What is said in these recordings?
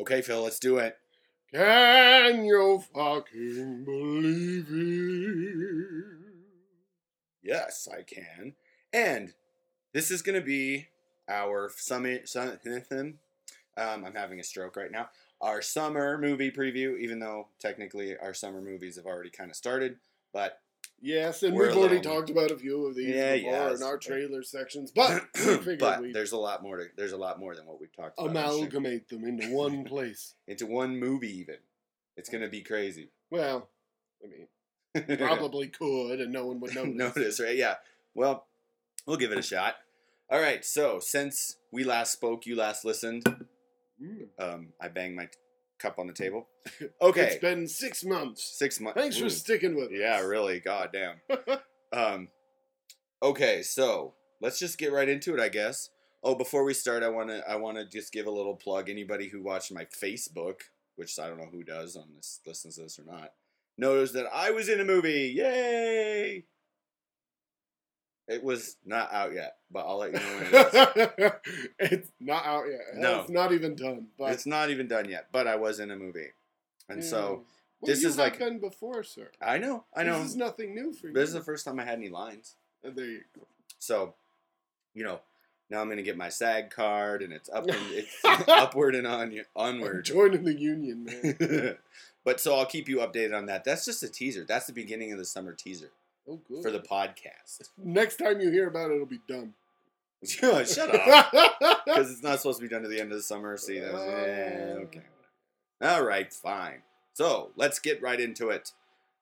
Okay, Phil, let's do it. Can you fucking believe it? Yes, I can. And this is going to be our summit. Sum, um, I'm having a stroke right now. Our summer movie preview, even though technically our summer movies have already kind of started, but Yes, and We're we've already talked about a few of these Yeah, before yes. in our trailer sections, but but there's a lot more to there's a lot more than what we've talked about. Amalgamate them into one place. into one movie even. It's gonna be crazy. Well, I mean, probably could, and no one would notice. notice, right? Yeah. Well, we'll give it a shot. All right. So since we last spoke, you last listened. Mm. Um, I banged my cup on the table. Okay. It's been six months. Six months. Thanks for sticking with us. Yeah, really. God damn. um, okay, so let's just get right into it, I guess. Oh, before we start, I wanna I wanna just give a little plug. Anybody who watched my Facebook, which I don't know who does on this listens to this or not, knows that I was in a movie. Yay! It was not out yet, but I'll let you know when it is. it's not out yet. No. It's not even done. But it's not even done yet, but I was in a movie, and Yeah. so Well, this is like- been before, sir. I know, I know. This is nothing new for you. This is the first time I had any lines. Uh, there you go. So, you know, now I'm gonna get my SAG card, and it's up and it's upward and on I'm onward. joining the union, man. but so I'll keep you updated on that. That's just a teaser. That's the beginning of the summer teaser Oh, good. for the podcast. Next time you hear about it, it'll be done. Shut up, because it's not supposed to be done to the end of the summer. See, that was, yeah, Uh. okay. All right, fine. So let's get right into it.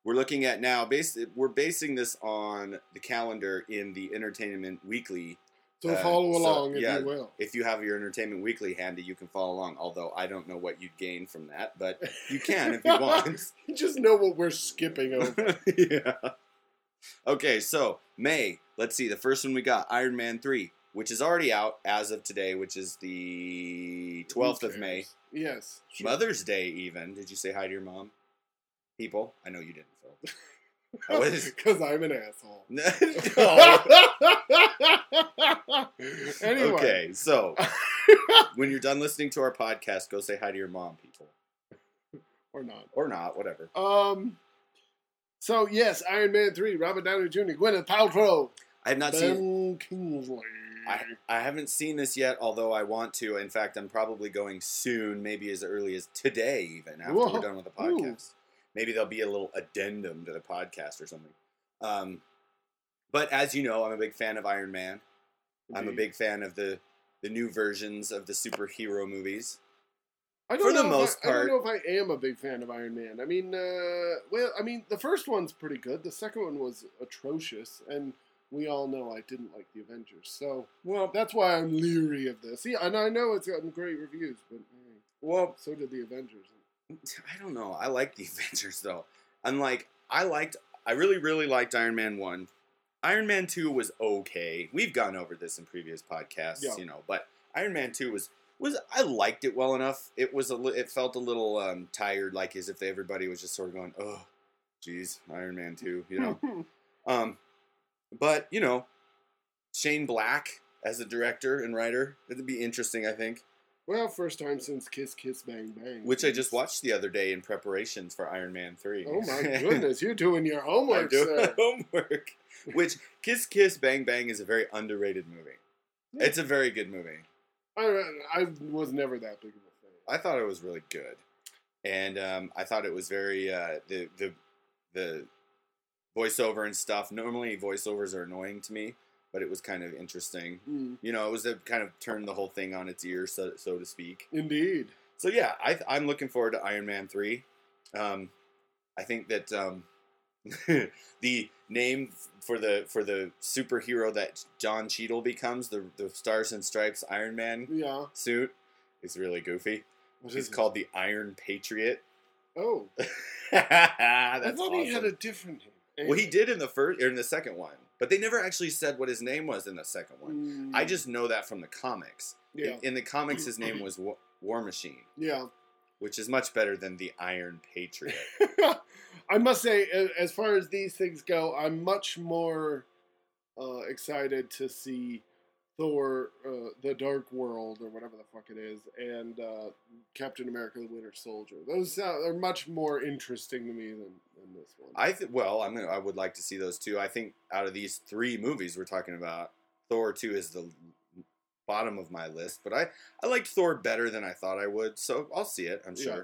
We're looking at now. Base, we're basing this on the calendar in the Entertainment Weekly so Uh, follow so, along if yeah. you will. if you have your Entertainment Weekly handy, you can follow along. Although I don't know what you'd gain from that, but you can if you want. You just know what we're skipping over. yeah. Okay, so May. Let's see. The first one we got Iron Man three, which is already out as of today, which is the twelfth of May. Yes. sure. Mother's Day. Even did you say hi to your mom? People, I know you didn't, Phil. Because I'm an asshole. anyway. Okay, so when you're done listening to our podcast, go say hi to your mom, people, or not. or not, whatever. Um. So yes, Iron Man three, Robert Downey Jr., Gwyneth Paltrow, I have not seen. Ben Kingsley. I, I haven't seen this yet, although I want to. In fact, I'm probably going soon, maybe as early as today, even after Whoa. we're done with the podcast. Maybe there'll be a little addendum to the podcast or something. Um, but as you know, I'm a big fan of Iron Man. I'm a Indeed. big fan of the the new versions of the superhero movies. I don't for the know if most I, I don't know if I am a big fan of Iron Man. I mean, uh, well, I mean, the first one's pretty good. The second one was atrocious, and we all know I didn't like the Avengers. So Well, that's why I'm leery of this. Yeah, and I know it's gotten great reviews, but hey, well, so did the Avengers. I don't know. I like the Avengers though. Unlike I liked, I really, really liked Iron Man one. Iron Man two was okay. We've gone over this in previous podcasts, Yeah. you know. But Iron Man two was was I liked it well enough. It was a li- it felt a little um, tired, like as if everybody was just sort of going, oh, geez, Iron Man two, you know. um, but you know, Shane Black as a director and writer, it'd be interesting, I think. well, first time since Kiss Kiss Bang Bang, Which I just watched the other day in preparations for Iron Man three. Oh my goodness, you're doing your homework, I'm homework, doing sir. homework. Which Kiss Kiss Bang Bang is a very underrated movie. Yeah. It's a very good movie. I, I was never that big of a fan. I thought it was really good, and um, I thought it was very uh, the the the voiceover and stuff. Normally, voiceovers are annoying to me, but it was kind of interesting. Mm, You know, it was a kind of turned the whole thing on its ear, so so to speak. indeed. So yeah, I, I'm looking forward to Iron Man three. Um, I think that um, the name for the for the superhero that Don Cheadle becomes the the Stars and Stripes Iron Man Yeah. suit is really goofy. What He's is called the Iron Patriot. Oh, That's I thought he had a different name. Well, he did in the first or in the second one, but they never actually said what his name was in the second one. Mm, I just know that from the comics. yeah, In, in the comics, his name was War, War Machine, yeah. which is much better than the Iron Patriot. I must say, as far as these things go, I'm much more uh, excited to see Thor, uh, The Dark World, or whatever the fuck it is, and uh, Captain America: The Winter Soldier. Those sound, are much more interesting to me than, than this one. I th- well, I'm gonna, I would like to see those two. I think out of these three movies we're talking about, Thor two is the bottom of my list. But I I liked Thor better than I thought I would, so I'll see it. I'm Yeah.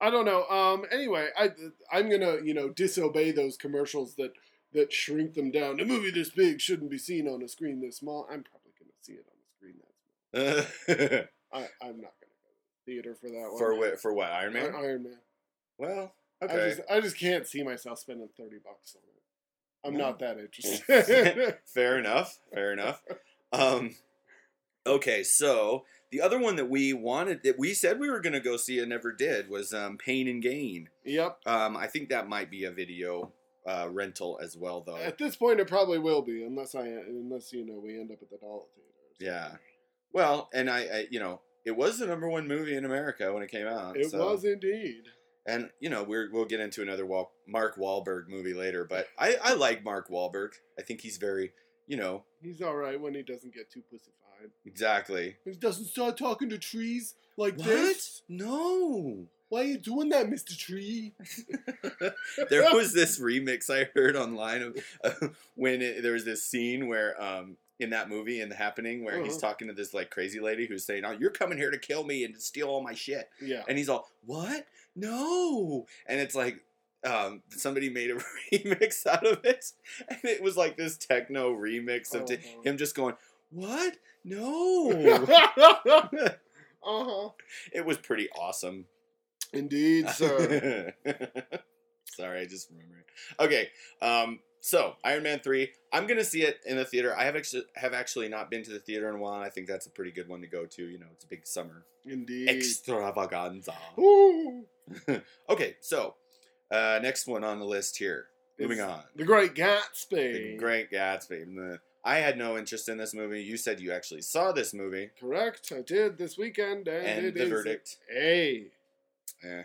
I don't know. Um. Anyway, I I'm gonna you know disobey those commercials that that shrink them down. A movie this big shouldn't be seen on a screen this small. I'm probably gonna see it on a screen that small. I I'm not gonna go to the theater for that one. for what? For what? Iron Man. I- Iron Man. well, I okay. just I just can't see myself spending thirty bucks on it. I'm No. not that interested. Fair enough. Fair enough. Um, okay, so the other one that we wanted, that we said we were going to go see and never did, was um, Pain and Gain. yep. Um, I think that might be a video uh, rental as well, though. At this point, it probably will be, unless I unless you know we end up at the Dollar Theater. Yeah. Well, and I, I, you know, it was the number one movie in America when it came out. It so- was indeed. and you know, we're, we'll get into another Wal- Mark Wahlberg movie later, but I, I like Mark Wahlberg. I think he's very, you know, He's all right when he doesn't get too pussified. Exactly. He doesn't start talking to trees like What? this. No. Why are you doing that, Mister Tree? there was this remix I heard online of uh, when it, there was this scene where um in that movie in the happening where he's Uh-huh. talking to this like crazy lady who's saying, "Oh, you're coming here to kill me and to steal all my shit," Yeah. and he's all, "What? No!" And it's like. Um, somebody made a remix out of it, and it was like this techno remix of t- Uh-huh. him just going, "What? No!" uh huh. it was pretty awesome. Indeed, sir. Sorry, I just remembered. Okay, um, so Iron Man three. I'm gonna see it in the theater. I have actually have actually not been to the theater in a while. And I think that's a pretty good one to go to. You know, it's a big summer Indeed. extravaganza. Okay, so uh, next one on the list here. Moving on. The Great Gatsby. The Great Gatsby. The- I had no interest in this movie. You said you actually saw this movie, Correct. I did this weekend, and, and it the is verdict. A. Eh.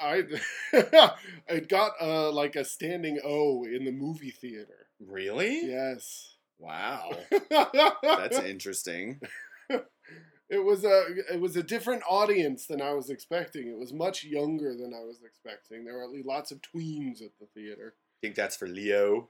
I it got uh like a standing O in the movie theater. Really? Yes. Wow. That's That's interesting. it was a it was a different audience than I was expecting. It was much younger than I was expecting. There were at least lots of tweens at the theater. I think that's for Leo.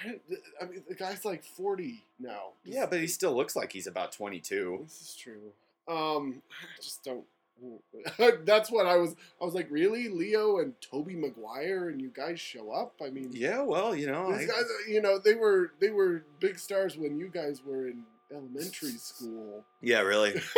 I, I mean, the guy's like forty now. Yeah, but he still looks like he's about 22. This is true. Um, I just don't. That's what I was. I was like, really, Leo and Tobey Maguire, and you guys show up. I mean, Yeah, well, you know, these I, guys, you know, they were they were big stars when you guys were in elementary school. yeah, really.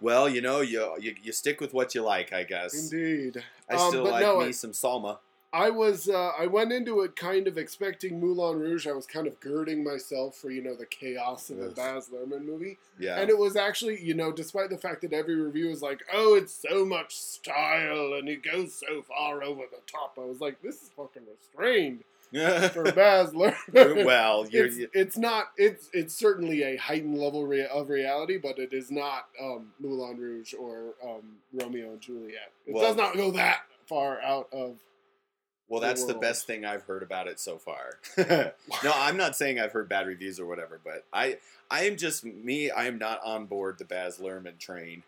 Well, you know, you, you you stick with what you like, I guess. Indeed. I Um, still but like no, me I- some Salma. I was uh, I went into it kind of expecting Moulin Rouge. I was kind of girding myself for you know the chaos of a Ugh. Baz Luhrmann movie. Yeah. And it was actually, you know, despite the fact that every review was like, "Oh, it's so much style and it goes so far over the top," I was like, "This is fucking restrained for Baz Luhrmann." well, you're, it's, it's not. It's it's certainly a heightened level rea- of reality, but it is not um, Moulin Rouge or um, Romeo and Juliet. It Well- does not go that far out of. Well, that's the world. best thing I've heard about it so far. no, I'm not saying I've heard bad reviews or whatever, but I I am just me. I am not on board the Baz Luhrmann train.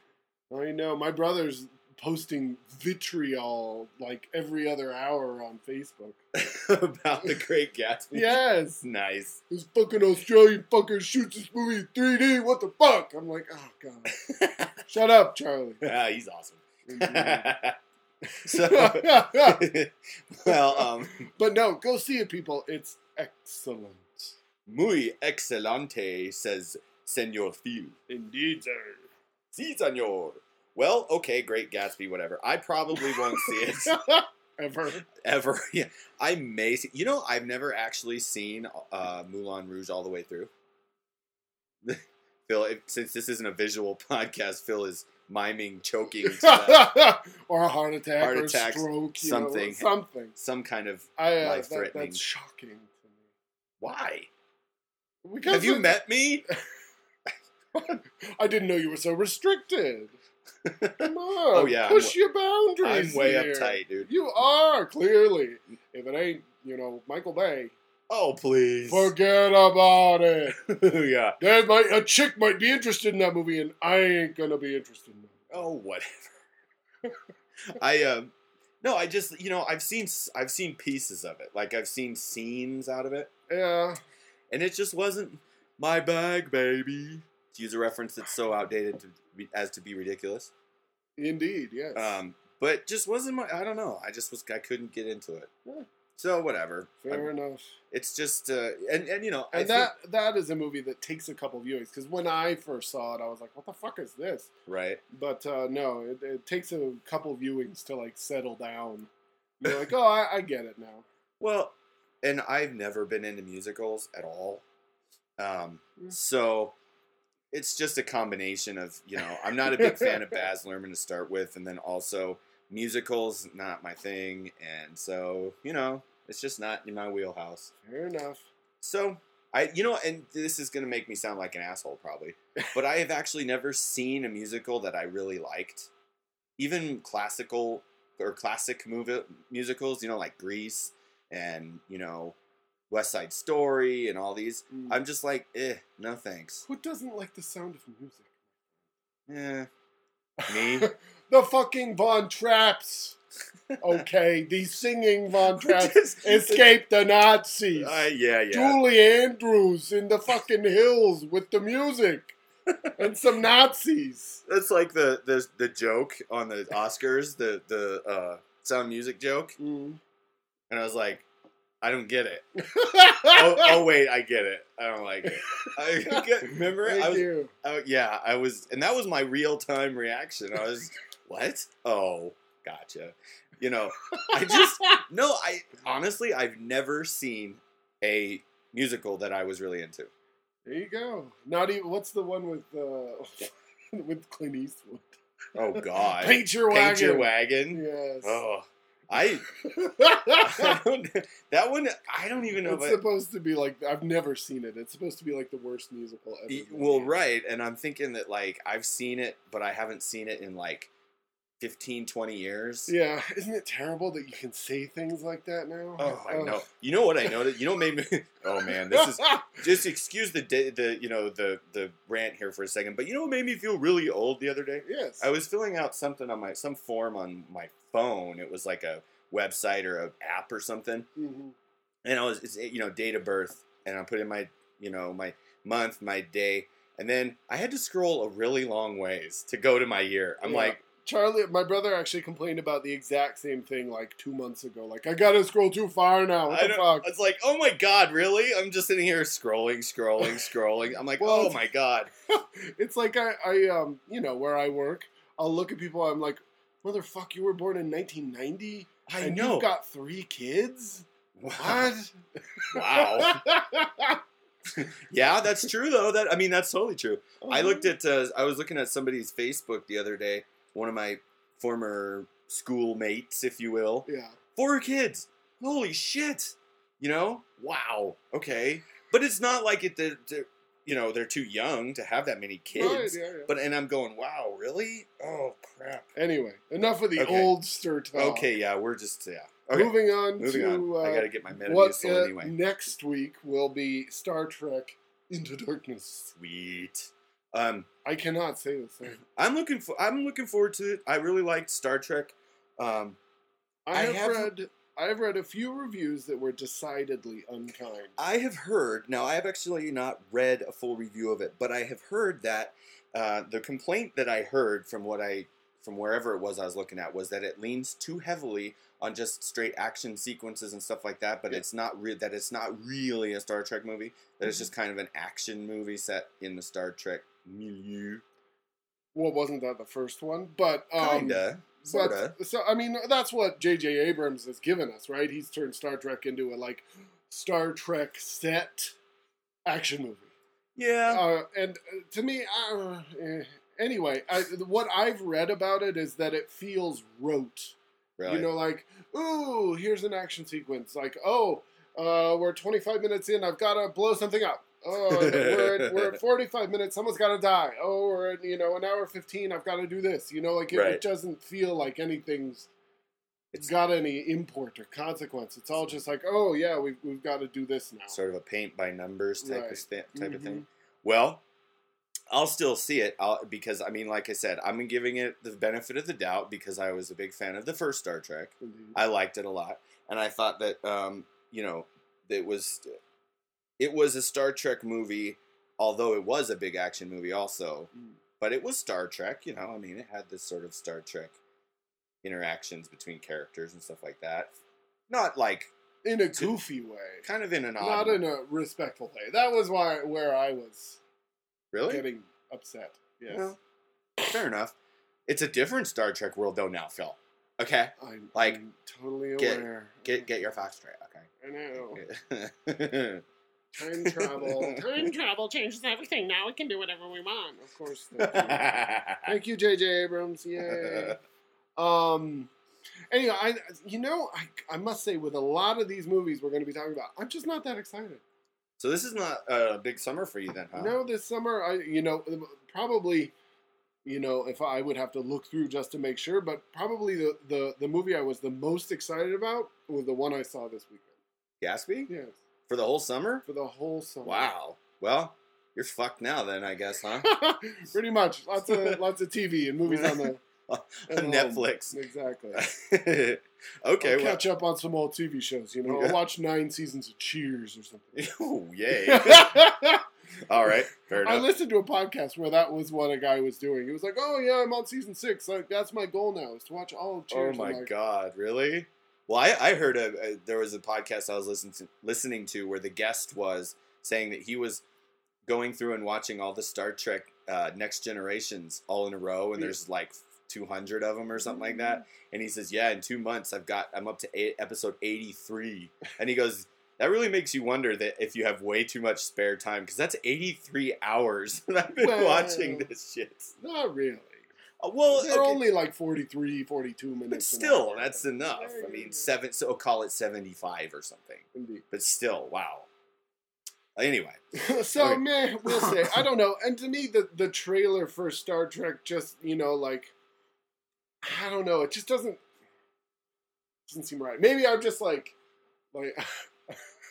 I know my brother's posting vitriol like every other hour on Facebook. about the Great Gatsby. Yes. nice. this fucking Australian fucker shoots this movie in 3D. What the fuck? I'm like, oh god. Shut up, Charlie. Ah, he's awesome. Indeed. so, well, um, but no, go see it, people. It's excellent. muy excelente, says Senor Phil. Indeed, sir. Si, senor. Well, okay, Great Gatsby, whatever. I probably won't see it Ever. ever. Yeah, I may. See, you know, I've never actually seen uh, Moulin Rouge all the way through. Phil, if, since this isn't a visual podcast, Phil is miming choking or a heart attack Heart or attack, stroke. Something. Know, something. some kind of I, uh, Life-threatening. that's shocking to why? me. Because Have you met me? I didn't know you were so restricted. Come on. Oh, yeah, I'm Push your boundaries. I'm way here. uptight, dude. You are clearly. If it ain't, you know, Michael Bay. Oh please. Forget about it. yeah. There might a chick might be interested in that movie, and I ain't gonna be interested in it. Oh whatever. I um no, I just you know I've seen I've seen pieces of it. Like I've seen scenes out of it, Yeah, and it just wasn't my bag, baby. To use a reference that's so outdated to be, as to be ridiculous. indeed, yes. Um, but just wasn't my. I don't know. I just was. I couldn't get into it. Yeah. So whatever. Fair I'm- enough. it's just uh, and and you know I And think- that that is a movie that takes a couple viewings because when I first saw it, I was like, "What the fuck is this?" right. But uh, no, it, it takes a couple viewings to like settle down. You're like, "Oh, I, I get it now." Well, and I've never been into musicals at all. Um, Mm. so it's just a combination of, you know, I'm not a big fan of Baz Luhrmann to start with, and then also musicals not my thing, and so you know, it's just not in my wheelhouse. Fair enough. So I, you know, and this is gonna make me sound like an asshole probably, but I have actually never seen a musical that I really liked, even classical or classic movie musicals. You know, like Grease and you know West Side Story and all these. Mm. I'm just like, eh, no thanks. Who doesn't like the sound of music? Eh, me. the fucking Von Trapps. Okay, the singing Von Trapps Just- escaped the Nazis. Uh, yeah, yeah. Julie Andrews in the fucking hills with the music and some Nazis. That's like the, the the joke on the Oscars, the the uh, sound music joke, Mm. and I was like, I don't get it. oh, oh wait, I get it. I don't like it. I get, remember? Thank I was, you. oh, yeah, I was, and that was my real time reaction. I was, what? Oh, gotcha. You know, I just no. I honestly, I've never seen a musical that I was really into. There you go. Not even. What's the one with uh, with Clint Eastwood? Oh God, Paint your wagon. Paint your wagon. Yes. Oh, I, I don't, that one. I don't even know. it's if I, supposed to be like I've never seen it. It's supposed to be like the worst musical ever. Well, right, and I'm thinking that like I've seen it, but I haven't seen it in like 15, 20 years. Yeah, isn't it terrible that you can say things like that now? Oh, I know. You know what I noticed? You know what made me? Oh man, this is just excuse the the you know the the rant here for a second. But you know what made me feel really old the other day? yes. I was filling out something on my some form on my phone. It was like a website or a app or something, Mhm. and I was it's you know date of birth, and I put in my you know my month, my day, and then I had to scroll a really long ways to go to my year. I'm Yeah. like, Charlie, my brother actually complained about the exact same thing like two months ago. Like, I gotta scroll too far now. What I the fuck? it's like, oh my god, really? I'm just sitting here scrolling, scrolling, scrolling. I'm like, Well, oh my god. It's like I, I, um, you know, where I work, I'll look at people. I'm like, motherfucker, you were born in 1990, I know. you've got three kids. What? Wow. yeah, that's true though. That I mean, that's totally true. I looked at uh, I was looking at somebody's Facebook the other day. One of my former schoolmates, if you will, Yeah. four kids. Holy shit! You know? Wow. Okay, but it's not like it. They're, they're, you know, they're too young to have that many kids. Right, yeah, yeah. But and I'm going, wow, really? Oh crap. Anyway, enough of the Okay. old stir talk. Okay, yeah, we're just yeah. Okay, Moving on moving to on. I uh, gotta get my what Metamucil uh, anyway. next week will be Star Trek Into Darkness. Sweet. Um, I cannot say the same. I'm looking for. I'm looking forward to it. I really liked Star Trek. Um, I, I have, have- read. I have read a few reviews that were decidedly unkind. I have heard. Now, I have actually not read a full review of it, but I have heard that uh, the complaint that I heard from what I from wherever it was I was looking at was that it leans too heavily on just straight action sequences and stuff like that. But Yeah. it's not re- that it's not really a Star Trek movie. That it's Mhm. just kind of an action movie set in the Star Trek milieu. Well, wasn't that the first one? But um, Kinda, but- so I mean, that's what J.J. Abrams has given us, right? He's turned Star Trek into a like Star Trek set action movie. Yeah. Uh, and uh, to me, uh, eh. anyway, I, what I've read about it is that it feels rote. really. You know, like, ooh, here's an action sequence. Like, oh, uh, we're 25 minutes in. I've got to blow something up. Oh, we're, at, we're at 45 minutes. Someone's got to die. Oh, we're at, you know, an hour 15. I've got to do this. You know, like, it, Right. it doesn't feel like anything's it's got any import or consequence. It's all just like, oh yeah, we've we've got to do this now. sort of a paint by numbers type Right. of type of Mhm. thing. Well, I'll still see it I'll, because I mean, like I said, I'm giving it the benefit of the doubt because I was a big fan of the first Star Trek. Indeed. I liked it a lot, and I thought that um, you know it was it was a Star Trek movie, although it was a big action movie also. Mm. But it was Star Trek, you know. I mean, it had this sort of Star Trek interactions between characters and stuff like that. Not like in a goofy way, kind of in an odd. not in a respectful way. That was why where I was really getting upset. Yes, Well, fair enough. It's a different Star Trek world though now, Phil. Okay, I'm like, I'm totally get- aware. get get your facts straight. Okay, I know. Okay. Time travel. Time travel changes everything. Now we can do whatever we want. Of course. Thank you, Thank you, J.J. Abrams. Yay. Um. Anyway, I you know I, I must say with a lot of these movies we're going to be talking about, I'm just not that excited. so this is not a big summer for you then, huh? No, this summer I you know probably you know if I would have to look through just to make sure, but probably the the the movie I was the most excited about was the one I saw this weekend. Gatsby Yes, for the whole summer. for the whole summer. Wow. Well, you're fucked now then, I guess, huh? Pretty much, lots of lots of TV and movies on the On home. Netflix. Exactly. okay. Well, catch up on some old TV shows. You know, Yeah. Watch nine seasons of Cheers or something. oh yay! All right. Fair I listened to a podcast where that was what a guy was doing. He was like, "Oh yeah, I'm on season six. Like that's my goal now is to watch all of Cheers." Oh my like, god! Really? Well, I, I heard a, a there was a podcast I was listening to, listening to where the guest was saying that he was going through and watching all the Star Trek uh, Next Generations all in a row, and hmm. there's like 200 of them or something like that. Mm. And he says, "Yeah, in two months, I've got I'm up to eight, episode 83." And he goes, "That really makes you wonder that if you have way too much spare time, because that's 83 hours that I've been Well- watching this shit." Not really. Uh, well, They're okay, only like 43, 42 minutes. but still, hour. that's enough. Yeah, I yeah, mean, seven. So call it 75 or something. Indeed. But still, wow. Anyway, so Okay. meh, we'll say. I don't know. And to me, the the trailer for Star Trek just you know like I don't know. It just doesn't doesn't seem right. Maybe I'm just like like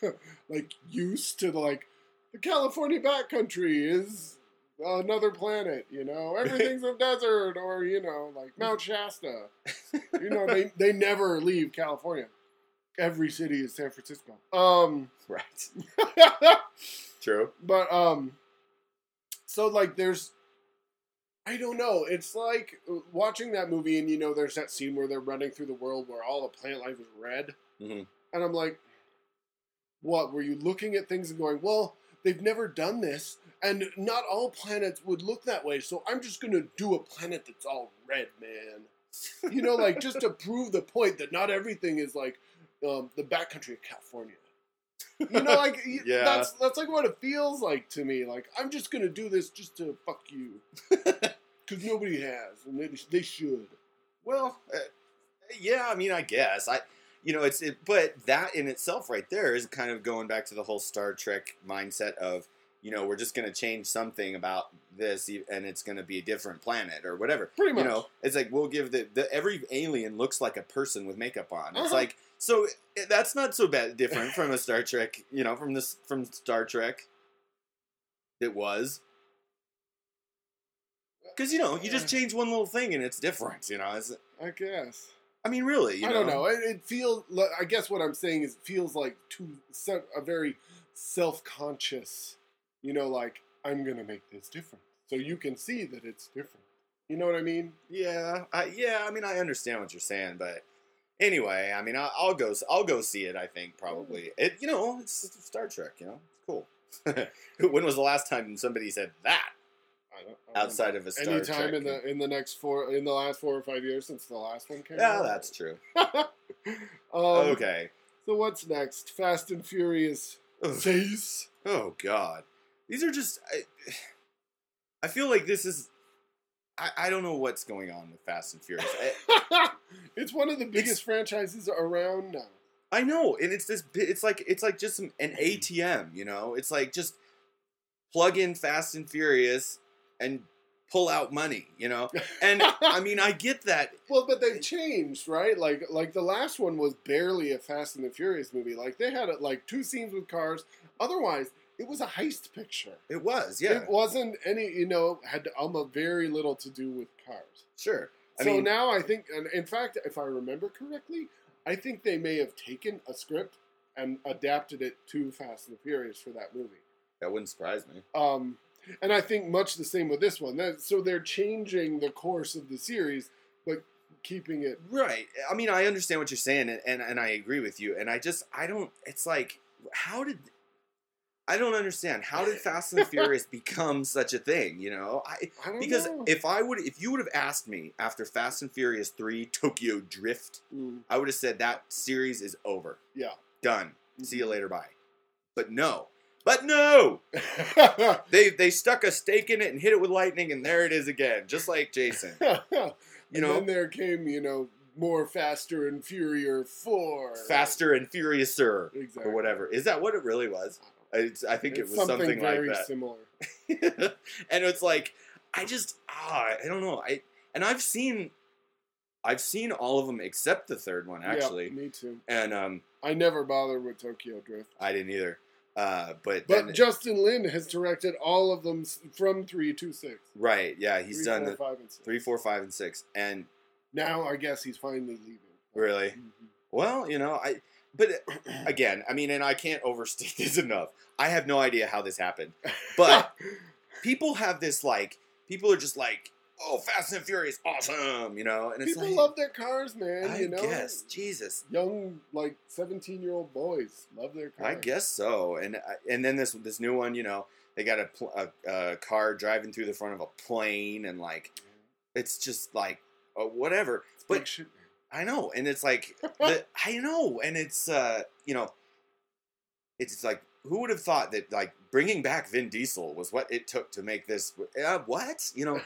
like used to the, like the California backcountry is another planet. You know, everything's a desert, or you know, like Mount Shasta. You know, they they never leave California. Every city is San Francisco. Um. right. True. But um so like there's I don't know. It's like uh, watching that movie and you know there's that scene where they're running through the world where all the plant life is red. Mhm. And I'm like what were you looking at things and going, "Well, they've never done this and not all planets would look that way, so I'm just going to do a planet that's all red, man." You know, like just to prove the point that not everything is like um, the backcountry of California. You know, like Yeah. that's that's like what it feels like to me. Like I'm just gonna do this just to fuck you, because nobody has, and they, they should. Well, uh, yeah. I mean, I guess I. You know, it's it, but that in itself, right there, is kind of going back to the whole Star Trek mindset of, you know, we're just going to change something about this, and it's going to be a different planet or whatever. Pretty much. You know, it's like we'll give the, the every alien looks like a person with makeup on. It's Uh-huh. like so eh, that's not so bad different from a Star Trek. You know, from this from Star Trek. It was. Because you know, you just change one little thing and it's different. You know, it's, I guess. I mean, really, you I know, don't know. It, it feels. I guess what I'm saying is, it feels like too a very self-conscious. You know, like I'm gonna make this different, so you can see that it's different. You know what I mean? Yeah, I, yeah. I mean, I understand what you're saying, but anyway, I mean, I'll, I'll go. I'll go see it. I think probably. It. You know, it's Star Trek. You know, it's cool. when was the last time somebody said that I don't, I don't outside of a Star Trek? Any time Trek? in the in the next four in the last four or five years since the last one came yeah, out. that's true. um, okay. So what's next? Fast and Furious Ugh. Oh God, these are just. I, I feel like this is. I, I don't know what's going on with Fast and Furious. I, it's one of the biggest franchises around now. I know, and it's this. It's like it's like just some, an ATM, you know. It's like just plug in Fast and Furious, and pull out money, you know. And I mean, I get that. Well, but they've changed, right? Like, like the last one was barely a Fast and the Furious movie. Like they had like two scenes with cars. Otherwise, it was a heist picture. It was, yeah, It wasn't any, you know, had almost very little to do with cars. sure. I so mean, now I think, and in fact, if I remember correctly, I think they may have taken a script and adapted it to Fast and the Furious for that movie. that wouldn't surprise me. Um, and I think much the same with this one. That, so they're changing the course of the series, but keeping it. Right. I mean, I understand what you're saying, and, and, and I agree with you. And I just, I don't, it's like, how did, I don't understand. How did Fast and Furious become such a thing, you know? I, I because know. if I would, if you would have asked me after Fast and Furious 3 Tokyo Drift, Mm, I would have said that series is over. yeah. Done. See you later. Bye. But no. But no! They they stuck a stake in it and hit it with lightning, and there it is again, just like Jason. You and know, then there came, you know, more faster and furious four. faster and furiouser, Exactly. or whatever. Is that what it really was? It's, I think It's it was something, like very that. similar. and it's like, I just, ah, I don't know. I and I've seen, I've seen all of them except the third one actually, Yeah, me too. and um, I never bothered with Tokyo Drift. I didn't either. Uh, but But Justin Lin has directed all of them from three to six. right, yeah, he's Three, done four, the five, and six. three, four, five, and six, and Now I guess he's finally leaving. really, Mhm. well, you know, I. But again, I mean, and I can't overstate this enough. I have no idea how this happened. But people have this like, people are just like, "Oh, Fast and Furious, awesome," you know, and it's people like, love their cars, man. I you know, guess, Jesus, young like seventeen-year-old boys love their cars. I guess so. And and then this this new one, you know, they got a, pl- a, a car driving through the front of a plane, and like, it's just like, uh, whatever. It's But I know, and it's like, the, I know, and it's uh, you know, it's like, who would have thought that like bringing back Vin Diesel was what it took to make this? Uh, what you know?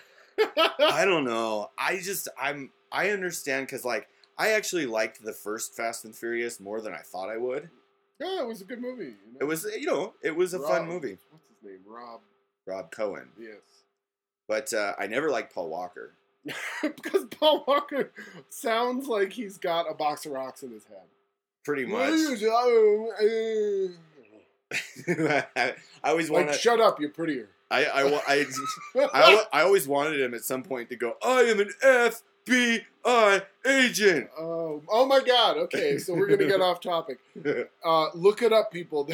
I don't know. I just I'm I understand because like I actually liked the first Fast and Furious more than I thought I would. yeah, it was a good movie. You know? It was you know it was a fun movie. What's his name? Rob. Rob Cohen, Yes. but uh, I never liked Paul Walker. because Paul Walker sounds like he's got a box of rocks in his head. Pretty much. I always want to. shut up, you're prettier. I I, I, I, I always wanted him at some point to go. I am an FBI agent. Oh, oh my God. Okay, so we're gonna get off topic. Uh, look it up, people.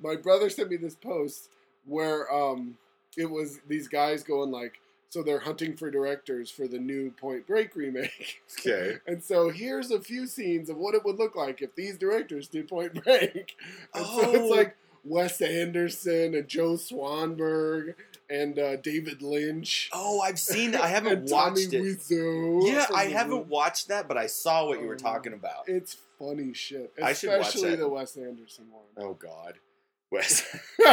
my brother sent me this post where um, it was these guys going like, so they're hunting for directors for the new Point Break remake. okay. And so here's a few scenes of what it would look like if these directors did Point Break. And so Oh. it's like Wes Anderson and Joe Swanberg and uh, David Lynch. Oh, I've seen. I haven't and Tommy watched it. Wiseau Yeah, I haven't watched that, but I saw what you were Um, talking about. It's funny shit. I should watch Especially that. the Wes Anderson one. Oh God, Wes.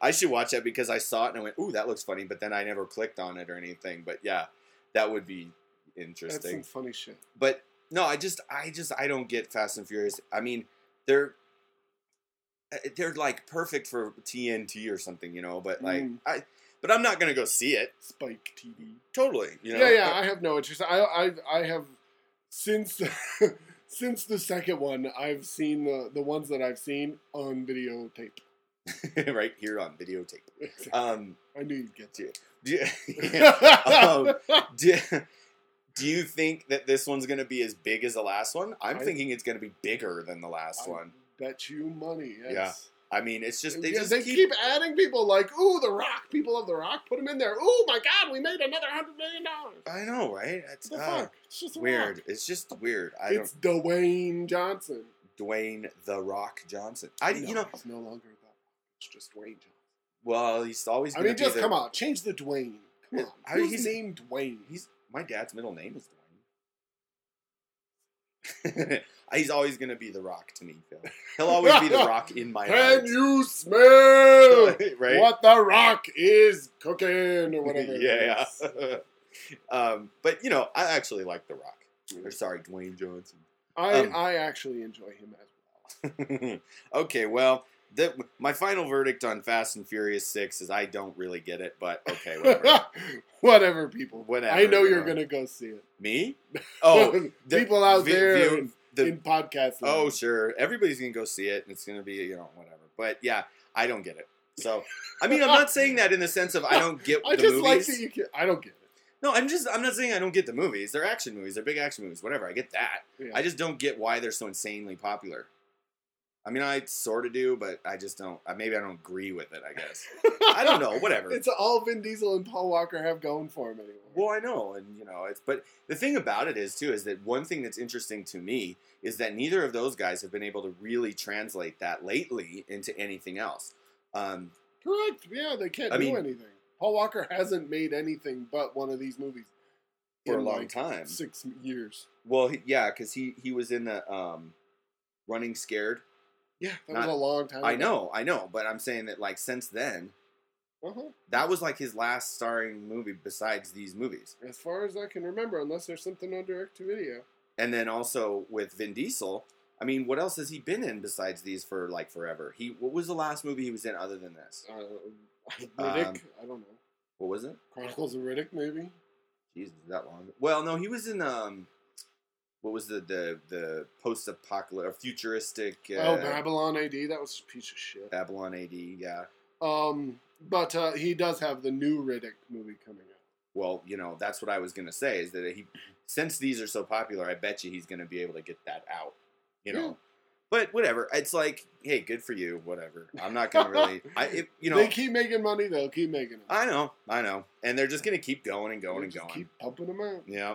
I should watch that because I saw it and I went, "Ooh, that looks funny," but then I never clicked on it or anything. But yeah, that would be That's interesting. some funny shit. But no, I just, I just, I don't get Fast and Furious. I mean, they're uh, they're like perfect for TNT or something, you know. But like, Mm. I, but I'm not gonna go see it. Spike TV. Totally, you know. yeah, yeah. I have no interest. I, I, I have since since the second one. I've seen the the ones that I've seen on videotape. right here on videotape. Um, I knew you'd get to it. do you, um, do, do you think that this one's gonna be as big as the last one? I'm I- thinking it's gonna be bigger than the last I one. Bet you money. Yes. I mean, it's just they Yeah, just they keep, keep, adding people like, ooh, The Rock. People of The Rock, put him in there. Ooh, my God, we made another hundred million dollars. I know, right? The uh, fuck? It's just weird. Rock. It's just weird. I It's Dwayne Johnson. don't. Dwayne the Rock Johnson. I No, you know. he's no longer that. It's just Dwayne Johnson. Well, he's always. I mean, just the- come on, change the Dwayne. Come on, I- he's- named Dwayne? He's my dad's middle name is Dwayne. he's always gonna be the Rock to me, Phil. He'll always be the Rock in my heart. Can you smell right? what the Rock is cooking or whatever? yeah. um, but you know, I actually like the Rock. Or sorry, Dwayne Johnson. I Um, I actually enjoy him as well. okay, well, the, my final verdict on Fast and Furious Six is I don't really get it, but okay, whatever. Whatever, people. Whatever, I know you you're know. gonna go see it. Me? Oh, people out there the- in podcast. oh, sure. Everybody's gonna go see it, and it's gonna be you know whatever. But yeah, I don't get it. So I mean, I'm not saying that in the sense of I don't get I the movies. I just movies. like that you can. I don't get it. No, I'm just I'm not saying I don't get the movies. They're action movies. They're big action movies. Whatever. I get that. Yeah. I just don't get why they're so insanely popular. I mean, I sort of do, but I just don't. Maybe I don't agree with it. I guess. I don't know. Whatever. It's all Vin Diesel and Paul Walker have going for them anyway. Well, I know, and you know, it's but the thing about it is too is that one thing that's interesting to me is that neither of those guys have been able to really translate that lately into anything else. Um, Correct. Yeah, they can't I do mean- anything. Paul Walker hasn't made anything but one of these movies for a long like, time. Six years. Well, he, yeah, because he he was in the um, Running Scared. Yeah, that Not- was a long time. I ago. know, I know, but I'm saying that like since then, Uh-huh. that was like his last starring movie besides these movies. As far as I can remember, unless there's something on direct to video. And then also with Vin Diesel, I mean, what else has he been in besides these for like forever? He what was the last movie he was in other than this? Uh, Riddick, Um, I don't know. What was it? Chronicles of Riddick, maybe. Jesus, that long? Well, no, he was in um, what was the the the post apocalyptic futuristic uh, oh, Babylon AD. That was a piece of shit. Babylon AD? Yeah. Um, but uh, he does have the new Riddick movie coming out. Well, you know, that's what I was gonna say is that he, since these are so popular, I bet you he's gonna be able to get that out. You know. Yeah. But whatever, it's like, hey, good for you. Whatever. I'm not gonna really. I, if, you know, they keep making money. They'll keep making it. I know, I know, and they're just gonna keep going and going and going. Keep pumping them out. Yeah.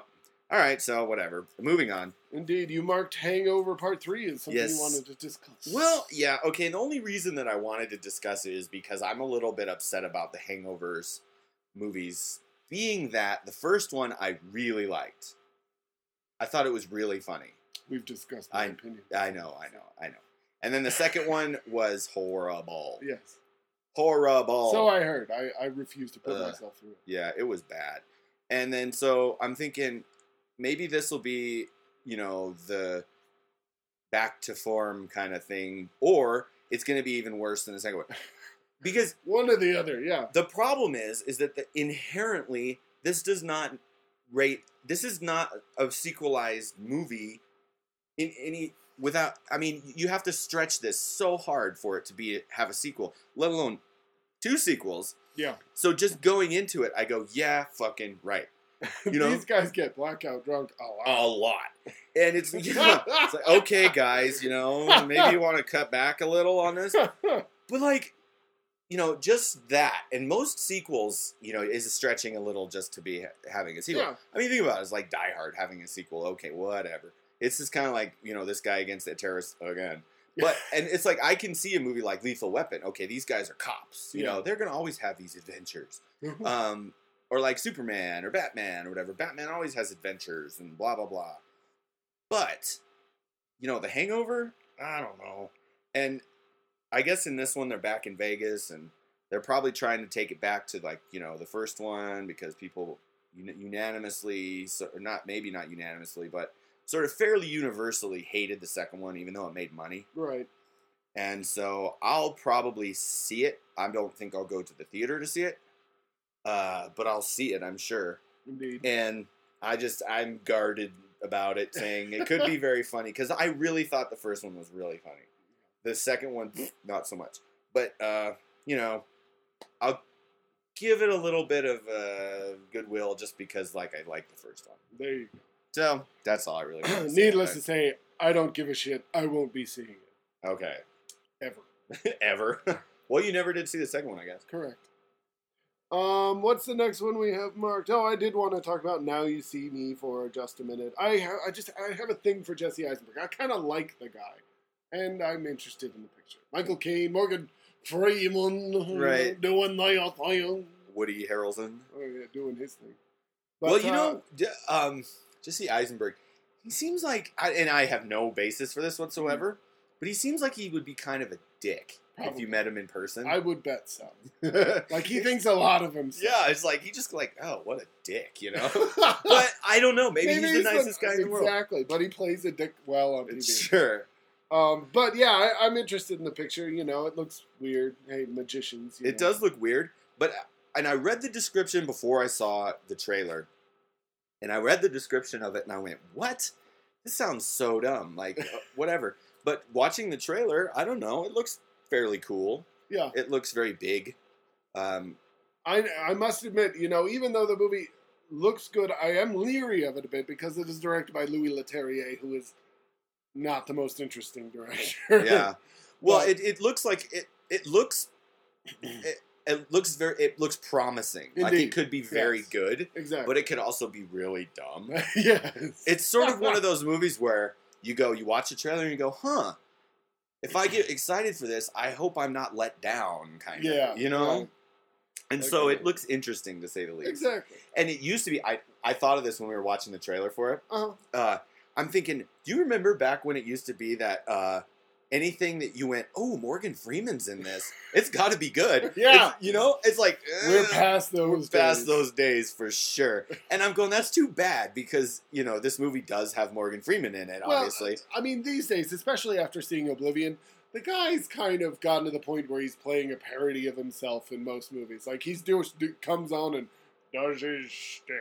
All right. So whatever. Moving on. Indeed, you marked Hangover Part Three as something Yes. you wanted to discuss. Well, yeah, okay. The only reason that I wanted to discuss it is because I'm a little bit upset about the Hangovers movies, being that the first one I really liked. I thought it was really funny. we've discussed my I- opinion. I know, I know, I know. And then the second one was horrible. Yes. Horrible. So I heard. I, I refuse to put Ugh. myself through it. Yeah, it was bad. And then so I'm thinking maybe this will be, you know, the back to form kind of thing, or it's going to be even worse than the second one. Because One or the other. Yeah. the problem is, is that the, inherently this does not rate. This is not a sequelized movie in any without. I mean, you have to stretch this so hard for it to be have a sequel, let alone two sequels. Yeah. So just going into it, I go, yeah, fucking right. You know? These guys get blackout drunk a lot. a lot. And it's, you know, it's like, okay, guys, you know, maybe you want to cut back a little on this. But, like, you know, just that. And most sequels, you know, is stretching a little just to be ha- having a sequel. yeah. I mean, think about it. It's like Die Hard having a sequel. Okay, whatever. It's just kind of like, you know, this guy against that terrorist again. But, and it's like, I can see a movie like Lethal Weapon. Okay, these guys are cops. You Yeah. know, they're going to always have these adventures um, or like Superman or Batman or whatever. Batman always has adventures and blah blah blah. But you know, The Hangover, I don't know. And I guess in this one they're back in Vegas and they're probably trying to take it back to like you know the first one because people unanimously, so, or not maybe not unanimously, but sort of fairly universally hated the second one, even though it made money. right. And so I'll probably see it. I don't think I'll go to the theater to see it, uh, but I'll see it, I'm sure. Indeed. And I just, I'm guarded about it, saying it could be very funny because I really thought the first one was really funny. The second one, not so much. But, uh, you know, I'll give it a little bit of uh, goodwill just because, like, I like the first one. There you go. So that's all I really to say. Needless to say, I don't give a shit. I won't be seeing it Okay. ever. Ever. well, you never did see the second one, I guess. Correct. Um, what's the next one we have marked? Oh, I did want to talk about Now You See Me for just a minute. I ha- I just I have a thing for Jesse Eisenberg. I kind of like the guy, and I'm interested in the picture. Michael Caine, Morgan Freeman, Right. doing their thing. Woody Harrelson. Oh yeah, doing his thing. well, you uh, know, d- um, Jesse Eisenberg, he seems like, I- and I have no basis for this whatsoever, but he seems like he would be kind of a dick if you met him in person. I would bet so. Like he thinks a lot of himself. yeah, it's like he just like, oh, what a dick, you know. but I don't know. Maybe, he's the nicest guy in the world. Exactly, but he plays a dick well on TV. Sure. Um, but yeah, I, I'm interested in the picture. You know, it looks weird. Hey, magicians. you It know. does look weird, but and I read the description before I saw the trailer, and I read the description of it, and I went, "What? This sounds so dumb." Like uh, whatever. But watching the trailer, I don't know. It looks fairly cool. Yeah, It looks very big. Um, I I must admit, you know, even though the movie looks good, I am leery of it a bit because it is directed by Louis Leterrier, who is not the most interesting director. yeah. Well, But- it, it looks like it. It looks. It, it looks very. It looks promising. Like Indeed. it could be very Yes. good, exactly. but it could also be really dumb. yes, It's sort of one of those movies where you go, you watch the trailer and you go, huh. If I get excited for this, I hope I'm not let down, kind of. Yeah, You know? right. And so it looks interesting to say the least. exactly. And it used to be, I, I thought of this when we were watching the trailer for it. Uh, Uh, I'm thinking, do you remember back when it used to be that uh, anything that you went, oh, Morgan Freeman's in this, it's got to be good. Yeah. It's- you know, it's like, we're past those. We're past days. those days for sure. And I'm going, that's too bad because, you know, this movie does have Morgan Freeman in it, Well, obviously. I mean, these days, especially after seeing Oblivion, the guy's kind of gotten to the point where he's playing a parody of himself in most movies. Like he's do comes on and does his shtick.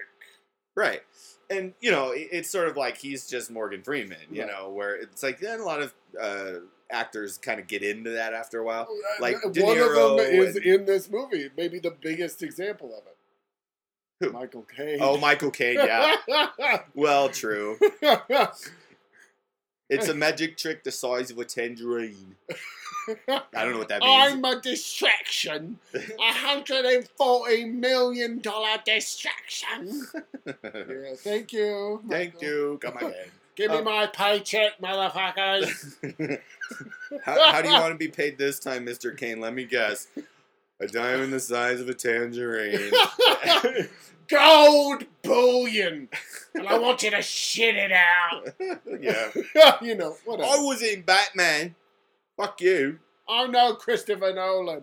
Right. And, you know, it- it's sort of like he's just Morgan Freeman, you Right. know, where it's like then a lot of uh, actors kind of get into that after a while. Like Uh, De one of them is and- in this movie, maybe the biggest example of it. Who? Michael Caine. Oh, Michael Caine, yeah. well, true. It's a magic trick the size of a tangerine. I don't know what that means. I'm a distraction. A hundred and forty million dollar distraction. yeah, thank you. Thank you. My head. Give me Um, my paycheck, motherfuckers. how, how do you want to be paid this time, Mr. Caine? Let me guess. A diamond the size of a tangerine. Gold bullion. And I want you to shit it out. yeah. you know, whatever. I was in Batman. Fuck you. I know Christopher Nolan.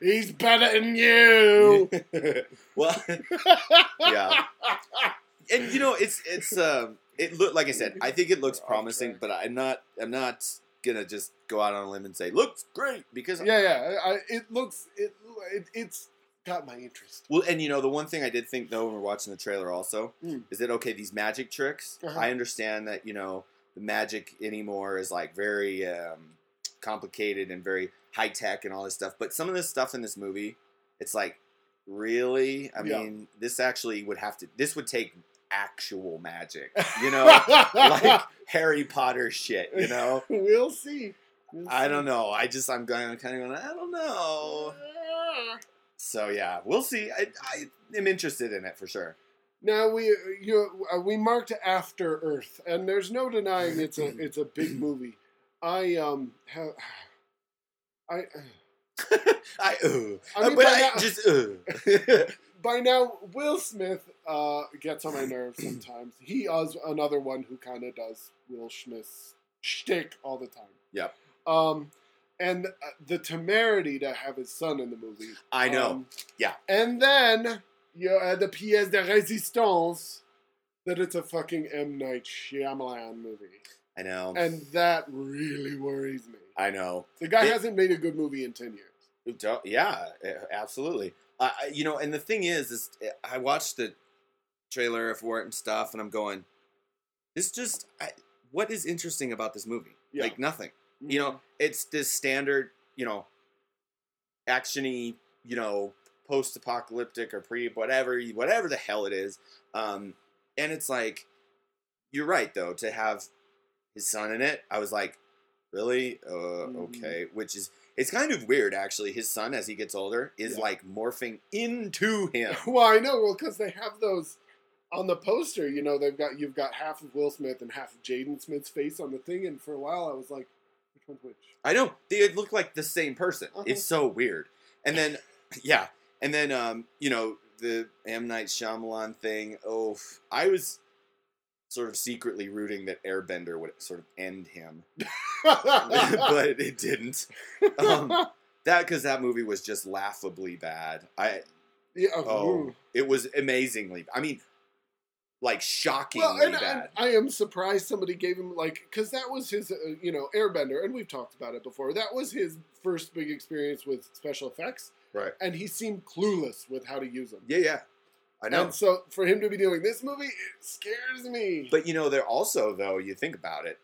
He's better than you. well, yeah. And you know, it's it's um it look like I said, I think it looks promising, but I'm not I'm not gonna just go out on a limb and say looks great because yeah, yeah. I, it looks it, it it's got my interest. Well, and you know, the one thing I did think though when we're watching the trailer also Mm. is that okay, these magic tricks. Uh-huh. I understand that you know the magic anymore is like very um, complicated and very high tech and all this stuff. But some of this stuff in this movie, it's like really. I Yeah. mean, this actually would have to. This would take actual magic. You know, like Harry Potter shit. You know. we'll see. We'll I see. don't know. I just I'm going kind of going. I don't know. So yeah, we'll see. I, I am interested in it for sure. Now we you uh, we marked After Earth, and there's no denying it's a it's a big movie. I um have I I, uh, I mean, but I just uh. By now Will Smith uh gets on my nerves sometimes. He is another one who kind of does Will Smith's shtick all the time. Yep. Um, and uh, the temerity to have his son in the movie. I know. Um, Yeah. And then you add the pièce de résistance that it's a fucking M Night Shyamalan movie, I know. and that really worries me. I know. The guy It- hasn't made a good movie in ten years. Don't- Yeah, absolutely. Uh, you know, and the thing is, is eh, I watched the trailer for it and stuff, and I'm going, this just, I, what is interesting about this movie? Yeah. Like nothing. You know, it's this standard, you know, actiony, you know, post-apocalyptic or pre whatever, whatever the hell it is. Um, and it's like, you're right though to have his son in it. I was like, really? Uh, Mhm. okay. Which is it's kind of weird actually. His son, as he gets older, is Yeah. like morphing into him. Well, I know. Well, because they have those on the poster. You know, they've got you've got half of Will Smith and half of Jaden Smith's face on the thing. And for a while, I was like, which one's which? I know they look like the same person. Uh-huh. It's so weird. And then, yeah, and then um, you know the M Night Shyamalan thing. Oh, I was sort of secretly rooting that Airbender would sort of end him, but it didn't. Um, that because that movie was just laughably bad. I yeah, oh, it was amazingly. I mean, like shockingly Well, and, and bad. I am surprised somebody gave him like because that was his, uh, you know, Airbender, and we've talked about it before. That was his first big experience with special effects, right. and he seemed clueless with how to use them. Yeah, yeah. I know. And so for him to be doing this movie, it scares me. But you know, they're also though, you think about it,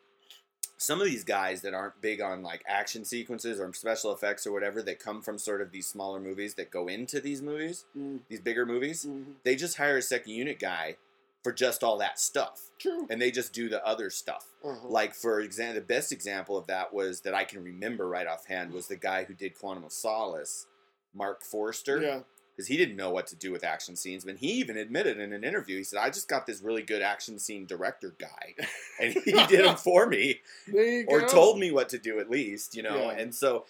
some of these guys that aren't big on like action sequences or special effects or whatever that come from sort of these smaller movies that go into these movies, Mm, these bigger movies, mhm. they just hire a second unit guy for just all that stuff. True. And they just do the other stuff. Uh-huh. Like for example, the best example of that was that I can remember right offhand was the guy who did Quantum of Solace, Marc Forster yeah. Because he didn't know what to do with action scenes. But he even admitted in an interview, he said, "I just got this really good action scene director guy, and he did them for me, There you or go. told me what to do at least, you know." Yeah. And so,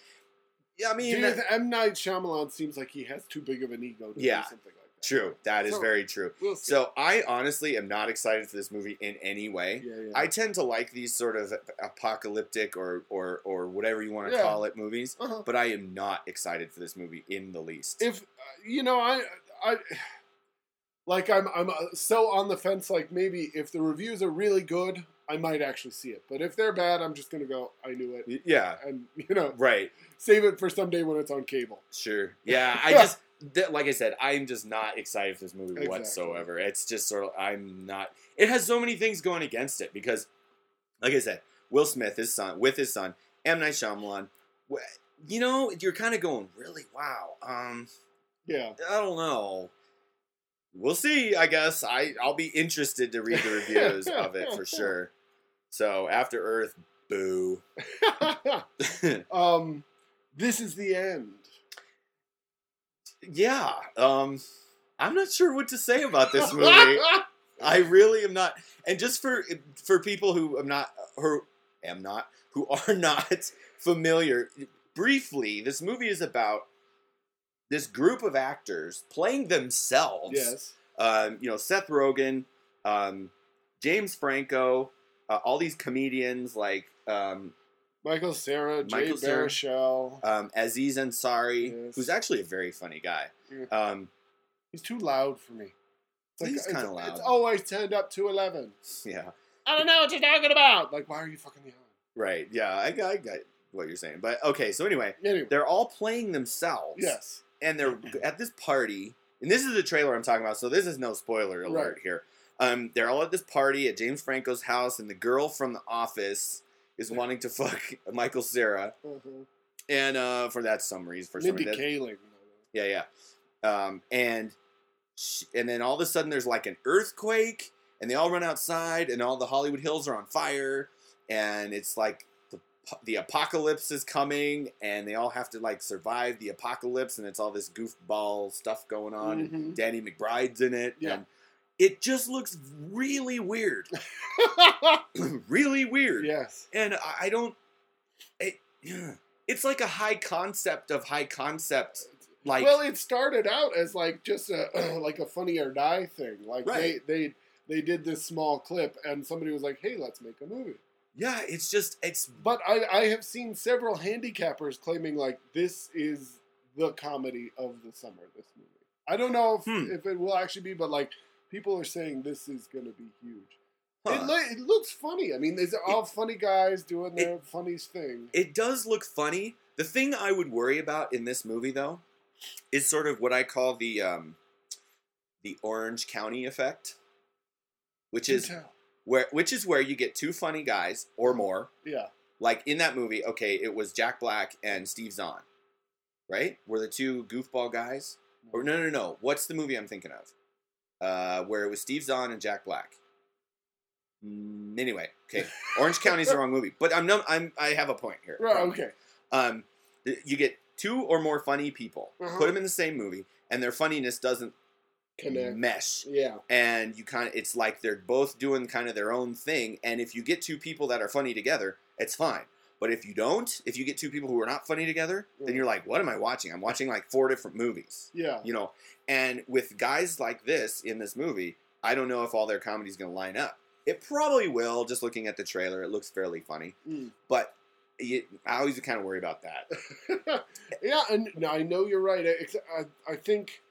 yeah, I mean, you that- M Night Shyamalan seems like he has too big of an ego to Yeah. do something. True. That is So- very true. We'll. So I honestly am not excited for this movie in any way. yeah, yeah. I tend to like these sort of apocalyptic or or or whatever you want to Yeah. call it movies, uh-huh. but I am not excited for this movie in the least. if uh, you know i i like i'm i'm uh, so on the fence like maybe if the reviews are really good i might actually see it but if they're bad i'm just gonna go i knew it yeah, and you know right. save it for someday when it's on cable Sure. Yeah, I just th- like I said, I'm just not excited for this movie Exactly. whatsoever. It's just sort of I'm not. It has so many things going against it because, like I said, Will Smith, his son, with his son, M Night Shyamalan. You know, you're kind of going, really? Wow. Um, yeah I don't know. We'll see. I guess I I'll be interested to read the reviews of it for sure. So After Earth, boo. um this is the end yeah. Um, I'm not sure what to say about this movie. I really am not. And just for for people who am not who am not who are not familiar, briefly, this movie is about this group of actors playing themselves. yes Um, you know, Seth Rogen, um, James Franco, uh, all these comedians like um, michael cera jay Michael Cera. baruchel um, Aziz Ansari, Yes. who's actually a very funny guy. Yeah. Um, he's too loud for me it's He's kinda loud. it's always turned up to 11 yeah. i don't know what you're talking about like why are you fucking yelling Right. Yeah, I, got- I got what you're saying. But okay, so anyway, anyway they're all playing themselves. yes And they're at this party, and this is the trailer I'm talking about, so this is no spoiler alert Right. here. Um, they're all at this party at James Franco's house, and the girl from the office is wanting to fuck Michael Cera, uh-huh. and uh, for that some reason, for some reason, yeah, yeah. Um, and sh- and then all of a sudden there's like an earthquake, and they all run outside, and all the Hollywood Hills are on fire, and it's like the the apocalypse is coming, and they all have to like survive the apocalypse, and it's all this goofball stuff going on. and Mhm. Danny McBride's in it, Yeah. and it just looks really weird, really weird. yes. And I don't. It, it's like a high concept of high concept. Like well, it started out as like just a like a funny or die thing. Like Right. they they they did this small clip, and somebody was like, "Hey, let's make a movie." Yeah, it's just it's But I I have seen several handicappers claiming like this is the comedy of the summer. This movie. I don't know if Hmm. if it will actually be, but like people are saying this is going to be huge. huh. It, lo- it looks funny. I mean, these are all funny guys doing their funniest thing. it does look funny. The thing I would worry about in this movie though is sort of what I call the um the Orange County effect, which is where which is where you get two funny guys or more. yeah, Like in that movie, okay, it was Jack Black and Steve Zahn, right? Were the two goofball guys? Or no, no, no. What's the movie I'm thinking of? Uh, where it was Steve Zahn and Jack Black. Mm, anyway, okay, Orange County's the wrong movie, but I'm no, I'm I have a point here. right. Promise. Okay. Um, you get two or more funny people, Uh-huh. put them in the same movie, and their funniness doesn't Connect. mesh Yeah. and you kind of it's like they're both doing kind of their own thing and if you get two people that are funny together it's fine but if you don't if you get two people who are not funny together then Mm. you're like what am i watching i'm watching like four different movies Yeah. you know and with guys like this in this movie i don't know if all their comedy is going to line up it probably will just looking at the trailer it looks fairly funny Mm. but you, i always kind of worry about that yeah, and no, I know you're right. I, I, I think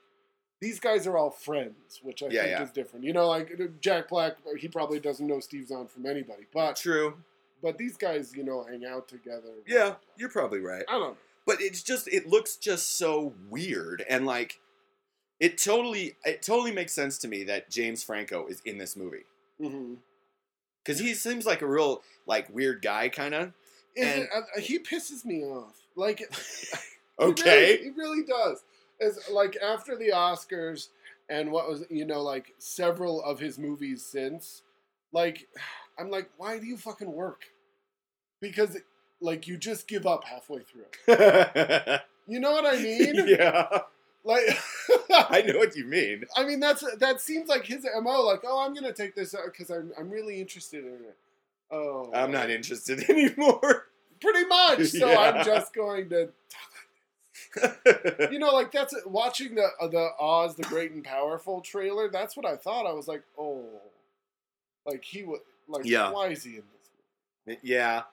these guys are all friends, which I Yeah, think yeah. is different. You know, like Jack Black, he probably doesn't know Steve Zahn from anybody, but True. But these guys, you know, hang out together. Yeah, you're probably right. I don't know. But it's just it looks just so weird and like it totally it totally makes sense to me that James Franco is in this movie Mm-hmm. because he seems like a real like weird guy kind of. And- uh, he pisses me off. Like, he Okay. really, he really does. As like after the Oscars and what was you know like several of his movies since, like, I'm like, why do you fucking work? Because like you just give up halfway through. You know what I mean? yeah, Like, I know what you mean. I mean that's that seems like his mo. Like, oh, I'm gonna take this because I'm I'm really interested in it. Oh, I'm not interested anymore. Pretty much. So Yeah. I'm just going to, you know, like that's watching the uh, the Oz the Great and Powerful trailer. That's what I thought. I was like, oh, like he would like. Yeah. Why is he in this? yeah.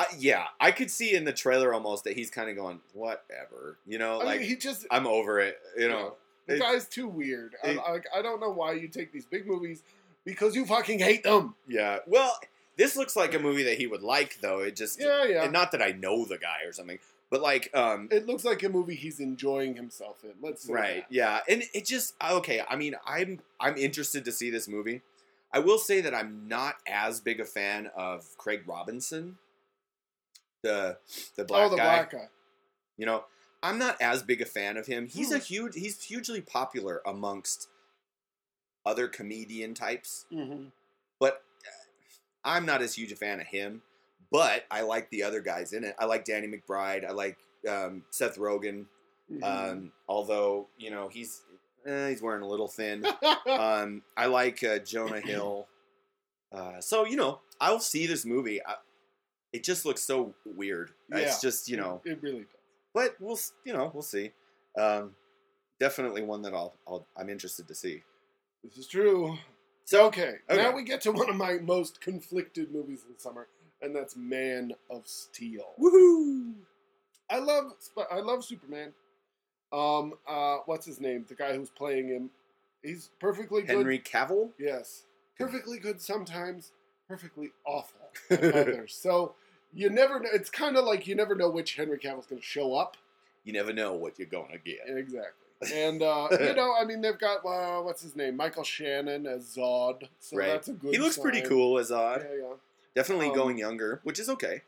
I, yeah, I could see in the trailer almost that he's kind of going, whatever, you know, I like mean, he just I'm over it, you know. the it- guy's too weird. I, it- like I don't know why you take these big movies because you fucking hate them. Yeah. Well, this looks like a movie that he would like, though. It just, Yeah, yeah. and not that I know the guy or something, but like, um, It looks like a movie he's enjoying himself in. Let's right, that. yeah, and it just okay. I mean, I'm I'm interested to see this movie. I will say that I'm not as big a fan of Craig Robinson, the the black oh, the guy. black guy. You know, I'm not as big a fan of him. He's a Hmm. huge, he's hugely popular amongst other comedian types, Mm-hmm. but I'm not as huge a fan of him. But I like the other guys in it. I like Danny McBride. I like um, Seth Rogen. Mm-hmm. Um, although you know he's eh, he's wearing a little thin. um, I like uh, Jonah Hill. Uh, so you know, I'll see this movie. I, it just looks so weird. It's just you know, it really does. but we'll you know we'll see. Um, definitely one that I'll, I'll I'm interested to see. This is true. So Okay, okay. now we get to one of my most conflicted movies in the summer, and that's Man of Steel. woohoo! I love I love Superman. Um, uh, what's his name? The guy who's playing him. He's perfectly good. Henry Cavill. Yes, perfectly good sometimes, perfectly awful at others. So you never. know It's kind of like you never know which Henry Cavill's going to show up. You never know what you're gonna get. Exactly. And uh, you know, I mean, they've got uh, what's his name, Michael Shannon as Zod. So Right. that's a good. He looks pretty cool as Zod. Yeah, yeah. Definitely Um, going younger, which is okay.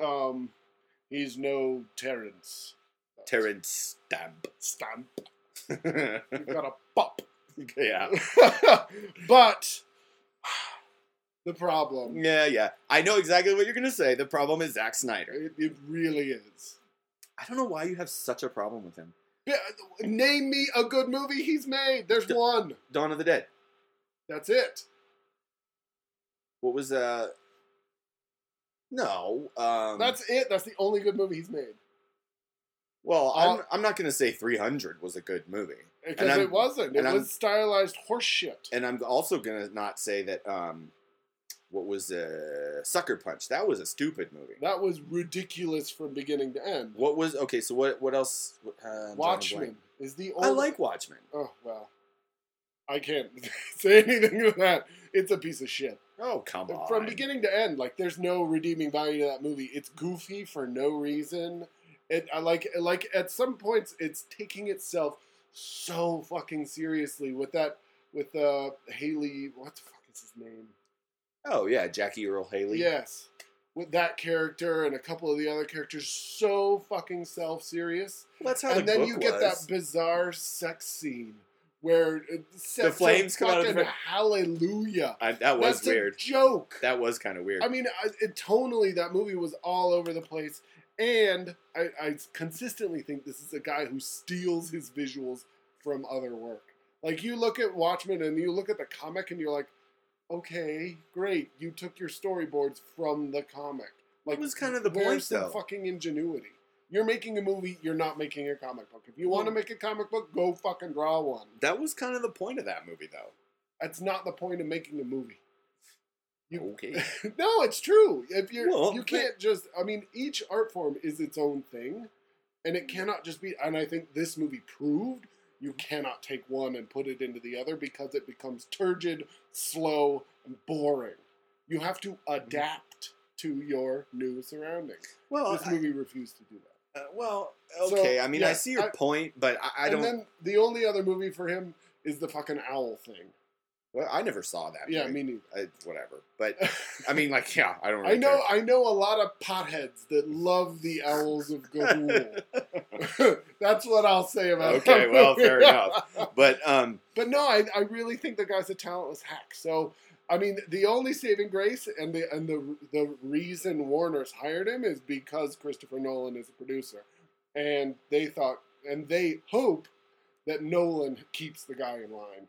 Um, he's no Terence. Terence Stamp. Stamp. You've got a pop. yeah. but the problem, Yeah, yeah. I know exactly what you're gonna say. The problem is Zack Snyder. it, it really is. I don't know why you have such a problem with him. Yeah, Name me a good movie he's made. There's D- one. Dawn of the Dead. That's it. What was uh? No. Um, That's it. That's the only good movie he's made. well. Uh, I'm I'm not gonna say 300 was a good movie, Because it wasn't. It and I'm- was stylized horseshit. and I'm also gonna not say that um, what was uh Sucker Punch? That was a stupid movie. That was ridiculous from beginning to end. What was okay? So what? What else? Uh, I'm drawing a blank. Watchmen is the only. I like Watchmen. Oh well, I can't say anything to that. It's a piece of shit. Oh come on. From beginning to end, like there's no redeeming value to that movie. It's goofy for no reason. It I like like at some points it's taking itself so fucking seriously with that with uh Haley. What the fuck is his name? Oh yeah, Jackie Earle Haley. Yes, with that character and a couple of the other characters, so fucking self serious. Well, that's how And the then book you get that bizarre sex scene where sets flames come out of the hallelujah. I, that was That's weird. a joke. That was kind of weird. I mean, I, it, tonally, that movie was all over the place. And I, I consistently think this is a guy who steals his visuals from other work. Like, you look at Watchmen and you look at the comic and you're like, okay, great. You took your storyboards from the comic. Like, That was kind of the point, some though. fucking ingenuity? You're making a movie, you're not making a comic book. If you want to make a comic book, go fucking draw one. that was kind of the point of that movie, though. That's not the point of making a movie. You, Okay. no, it's true. If you're, Well, you can't just. I mean, each art form is its own thing, and it cannot just be. And I think this movie proved you cannot take one and put it into the other because it becomes turgid, slow, and boring. You have to adapt to your new surroundings. Well, this I- movie refused to do that. uh, well, So, okay. I mean, I see your I- point, but I, I don't. and then the only other movie for him is the fucking owl thing. Well, I never saw that. Yeah, movie. me neither. I, whatever. But I mean, like, yeah, I don't. Really I know, care. I know a lot of potheads that love the owls of Ga'Hoole. That's what I'll say about. Okay, that well, fair enough. But um, But no, I, I really think the guy's a talentless hack. So I mean, the only saving grace and the and the the reason Warner's hired him is because Christopher Nolan is a producer, and they thought and they hope that Nolan keeps the guy in line.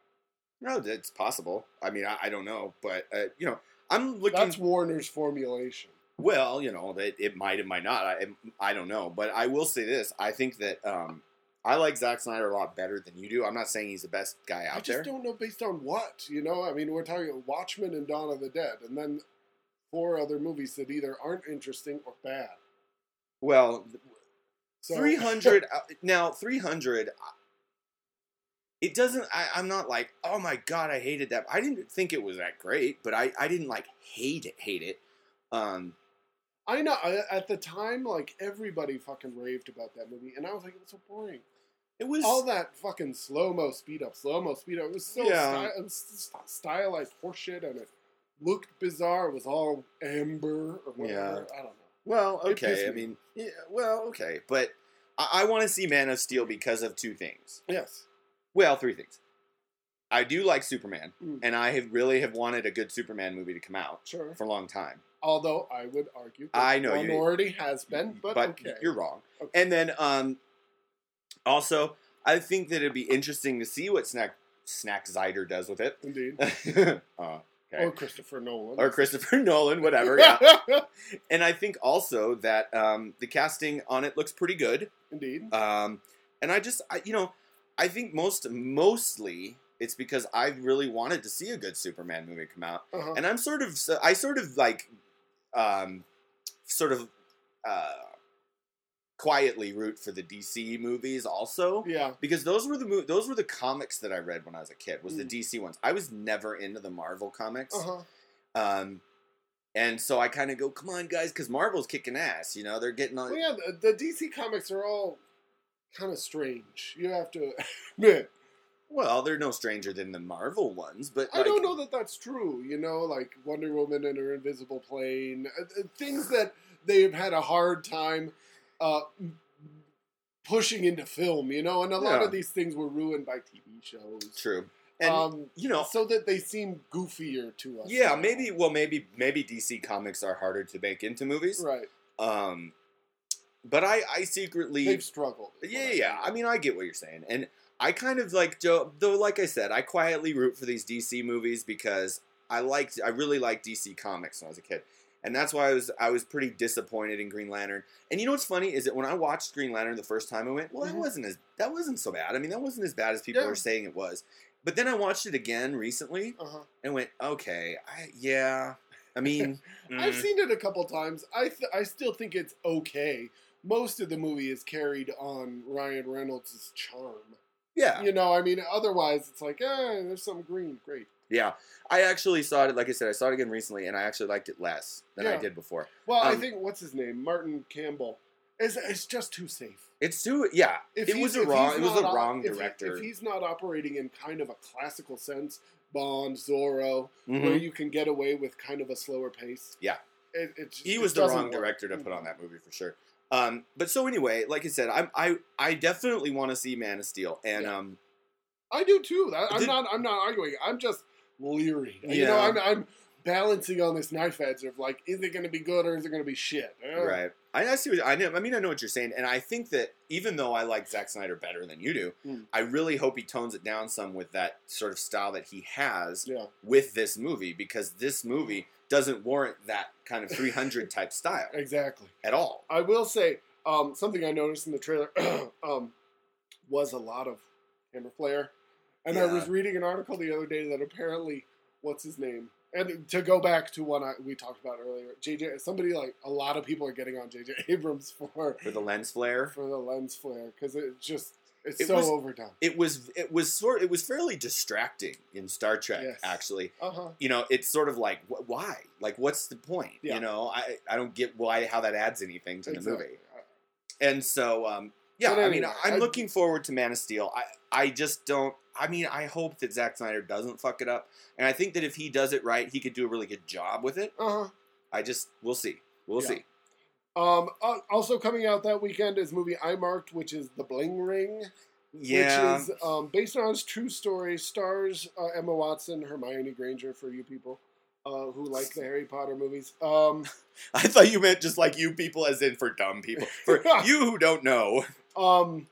No, it's possible. I mean, I, I don't know, but uh, you know, I'm looking. That's Warner's formulation. Well, you know, it, it might, it might not. I, I don't know, but I will say this: I think that um, I like Zack Snyder a lot better than you do. I'm not saying he's the best guy out there. I just there. don't know based on what you know. I mean, we're talking Watchmen and Dawn of the Dead, and then four other movies that either aren't interesting or bad. Well, So 300 uh, now 300 uh, it doesn't I, i'm not like oh my god i hated that i didn't think it was that great but i i didn't like hate it hate it um I know at the time, like everybody fucking raved about that movie, and I was like, it was so boring. it was All that fucking slow mo speed up, slow mo speed up. It was so Yeah. sty- was stylized horseshit, and it looked bizarre. It was all amber or whatever. I don't know. well okay i mean yeah well okay but i, I want to see man of steel because of two things Yes. Well three things i do like superman Mm. and i have really have wanted a good superman movie to come out Sure. for a long time Although I would argue, that I know one already has been, but, okay. you're wrong. Okay. And then um, also, I think that it'd be interesting to see what Snack Snack Zider does with it. Indeed. uh, Or. Christopher Nolan. Or Christopher Nolan, whatever. Yeah. and I think also that um, the casting on it looks pretty good. Indeed. Um, and I just, I, you know, I think most mostly it's because I really wanted to see a good Superman movie come out Uh-huh. and I'm sort of I sort of like um sort of uh quietly root for the DC movies also yeah. because those were the mo- those were the comics that I read when I was a kid was the Mm. DC ones. I was never into the Marvel comics. Uh-huh. Um and so I kind of go, come on, guys, because Marvel's kicking ass. You know, they're getting on. Well, yeah, the, the DC comics are all kind of strange. You have to admit. Well, they're no stranger than the Marvel ones, but I don't know that that's true. You know, like Wonder Woman and her invisible plane, uh, uh, things that they've had a hard time uh, pushing into film. You know, and a lot Yeah. of these things were ruined by TV shows. True, and um, you know, so that they seem goofier to us. yeah, now. maybe. Well, maybe maybe DC comics are harder to make into movies. right. Um, but I I secretly They've struggled. Yeah, yeah. I mean, I get what you're saying, and I kind of like Joe. Though, like I said, I quietly root for these DC movies because I liked, I really liked DC comics when I was a kid, and that's why I was, I was pretty disappointed in Green Lantern. And you know what's funny is that when I watched Green Lantern the first time, I went, well, that Mhm. wasn't as, that wasn't so bad. I mean, that wasn't as bad as people Yeah. were saying it was. But then I watched it again recently uh-huh. and went, okay, I, yeah. I mean, I've mm, seen it a couple times. I th- I still think it's okay. Most of the movie is carried on Ryan Reynolds' charm. yeah. You know, I mean, otherwise it's like, eh, there's some green, great. Yeah, I actually saw it. Like I said, I saw it again recently, and I actually liked it less than I did before. Well, I Um, think what's his name, Martin Campbell, is it's just too safe. It's too yeah. If it was a wrong. It was op- wrong if he- director. If, he's not operating in kind of a classical sense, Bond, Zorro, Mhm. where you can get away with kind of a slower pace. Yeah. it, it just, He was the wrong work. director to put on that movie for sure. Um, but so anyway, like I said, I'm I I definitely want to see Man of Steel, and Yeah. um, I do too. I'm Did- not. I'm not arguing. I'm just leery. You know, I'm, I'm balancing on this knife edge of like, is it going to be good or is it going to be shit? Eh. right. I, I see. What, I know. I mean, I know what you're saying, and I think that even though I like Zack Snyder better than you do, Mm. I really hope he tones it down some with that sort of style that he has Yeah. with this movie, because this movie doesn't warrant that kind of 300 type style Exactly. at all. I will say um, something I noticed in the trailer um, was a lot of camera flare, and I was reading an article the other day that apparently, what's his name? And to go back to one I, we talked about earlier, JJ, somebody like a lot of people are getting on JJ Abrams for For the lens flare, for the lens flare because it just It's It so was- overdone. it was it was sort it was fairly distracting in Star Trek Yes. actually. Uh huh. You know, it's sort of like wh- why? Like what's the point? Yeah. You know, I I don't get why how that adds anything to the movie. And so um yeah, But I mean I'm I- looking forward to Man of Steel. I I just don't I mean, I hope that Zack Snyder doesn't fuck it up. And I think that if he does it right, he could do a really good job with it. Uh huh. I just we'll see. We'll Yeah. see. Um, al- also coming out that weekend is movie I marked, which is The Bling Ring, Yeah. which is um, based on his true story. Stars uh, Emma Watson, Hermione Granger for you people uh, who like the Harry Potter movies. Um, I thought you meant just like you people as in for dumb people. For you who don't know. um,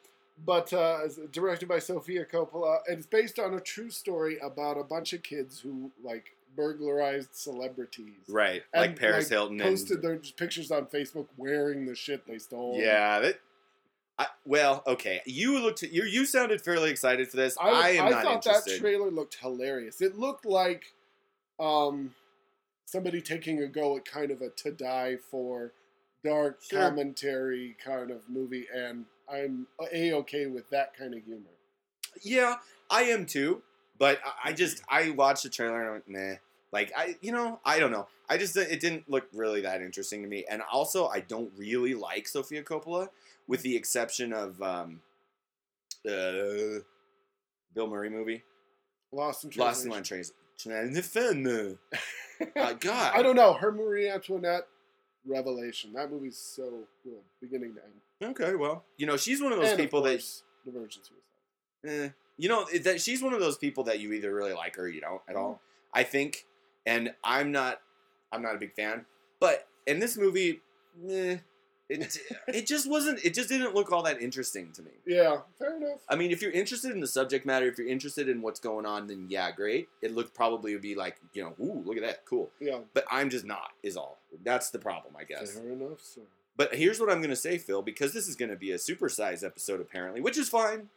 but uh, directed by Sofia Coppola. and It's based on a true story about a bunch of kids who like burglarized celebrities. Right. And, like Paris like, Hilton Posted and their pictures on Facebook wearing the shit they stole. Yeah, that. I, well, okay. You looked. You you sounded fairly excited for this. I, I, am I not thought interested. that trailer looked hilarious. It looked like um, somebody taking a go at kind of a to die for dark Sure. commentary kind of movie, and I'm a okay with that kind of humor. yeah, I am too. But I, just I watched the trailer and I went, nah. Like I, you know, I don't know. I just it didn't look really that interesting to me. And also, I don't really like Sofia Coppola, with the exception of um, the Bill Murray movie, Lost in Lost in Translation. Uh, God, I don't know. Her Marie Antoinette revelation. That movie's so good, beginning to end. Okay, well, you know, she's one of those And, of people that course, the Virgin Suicide. Eh, you know that she's one of those people that you either really like her or you don't at all. I think, and I'm not, I'm not a big fan. But in this movie, eh, it it just wasn't. It just didn't look all that interesting to me. Yeah, fair enough. I mean, if you're interested in the subject matter, if you're interested in what's going on, then yeah, great. It looked probably would be like, you know, ooh, look at that, cool. Yeah, But I'm just not. Is all. That's the problem, I guess. fair enough. So. But here's what I'm gonna say, Phil, because this is gonna be a supersize episode apparently, which is fine.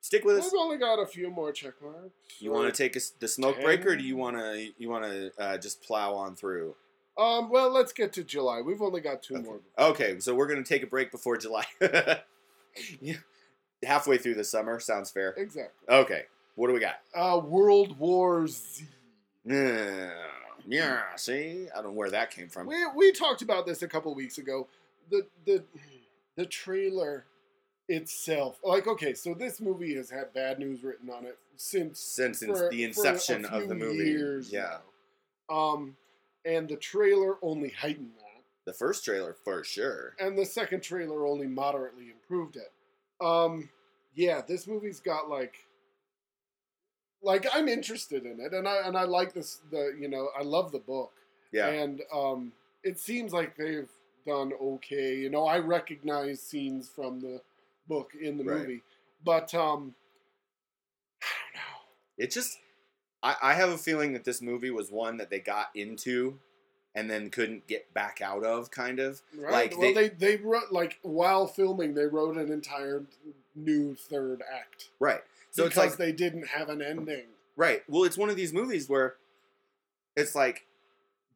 Stick with us. We've only got a few more check marks. You want to take a the smoke break, or do you want to you want to uh, just plow on through? Um, well, let's get to July. We've only got two Okay. more. Okay, so we're gonna take a break before July. Yeah. Halfway through the summer sounds fair. Exactly. Okay, what do we got? Uh, World War Z. Yeah, yeah. See, I don't know where that came from. We we talked about this a couple weeks ago. The the the trailer itself, like, okay, so this movie has had bad news written on it since Since in- for- the inception of the movie, years yeah. now. Um, and the trailer only heightened that. The first trailer for sure. and the second trailer only moderately improved it. Um, yeah, this movie's got like, like I'm interested in it, and I and I like this. The you know I love the book, Yeah, and um, it seems like they've done okay. You know, I recognize scenes from the book in the Right. movie, but um, I don't know. it just. I, I have a feeling that this movie was one that they got into, and then couldn't get back out of, kind of. Right? Like, well, they- they, they wrote like while filming, they wrote an entire new third act Right. So because it's like they didn't have an ending. Right. Well, it's one of these movies where it's like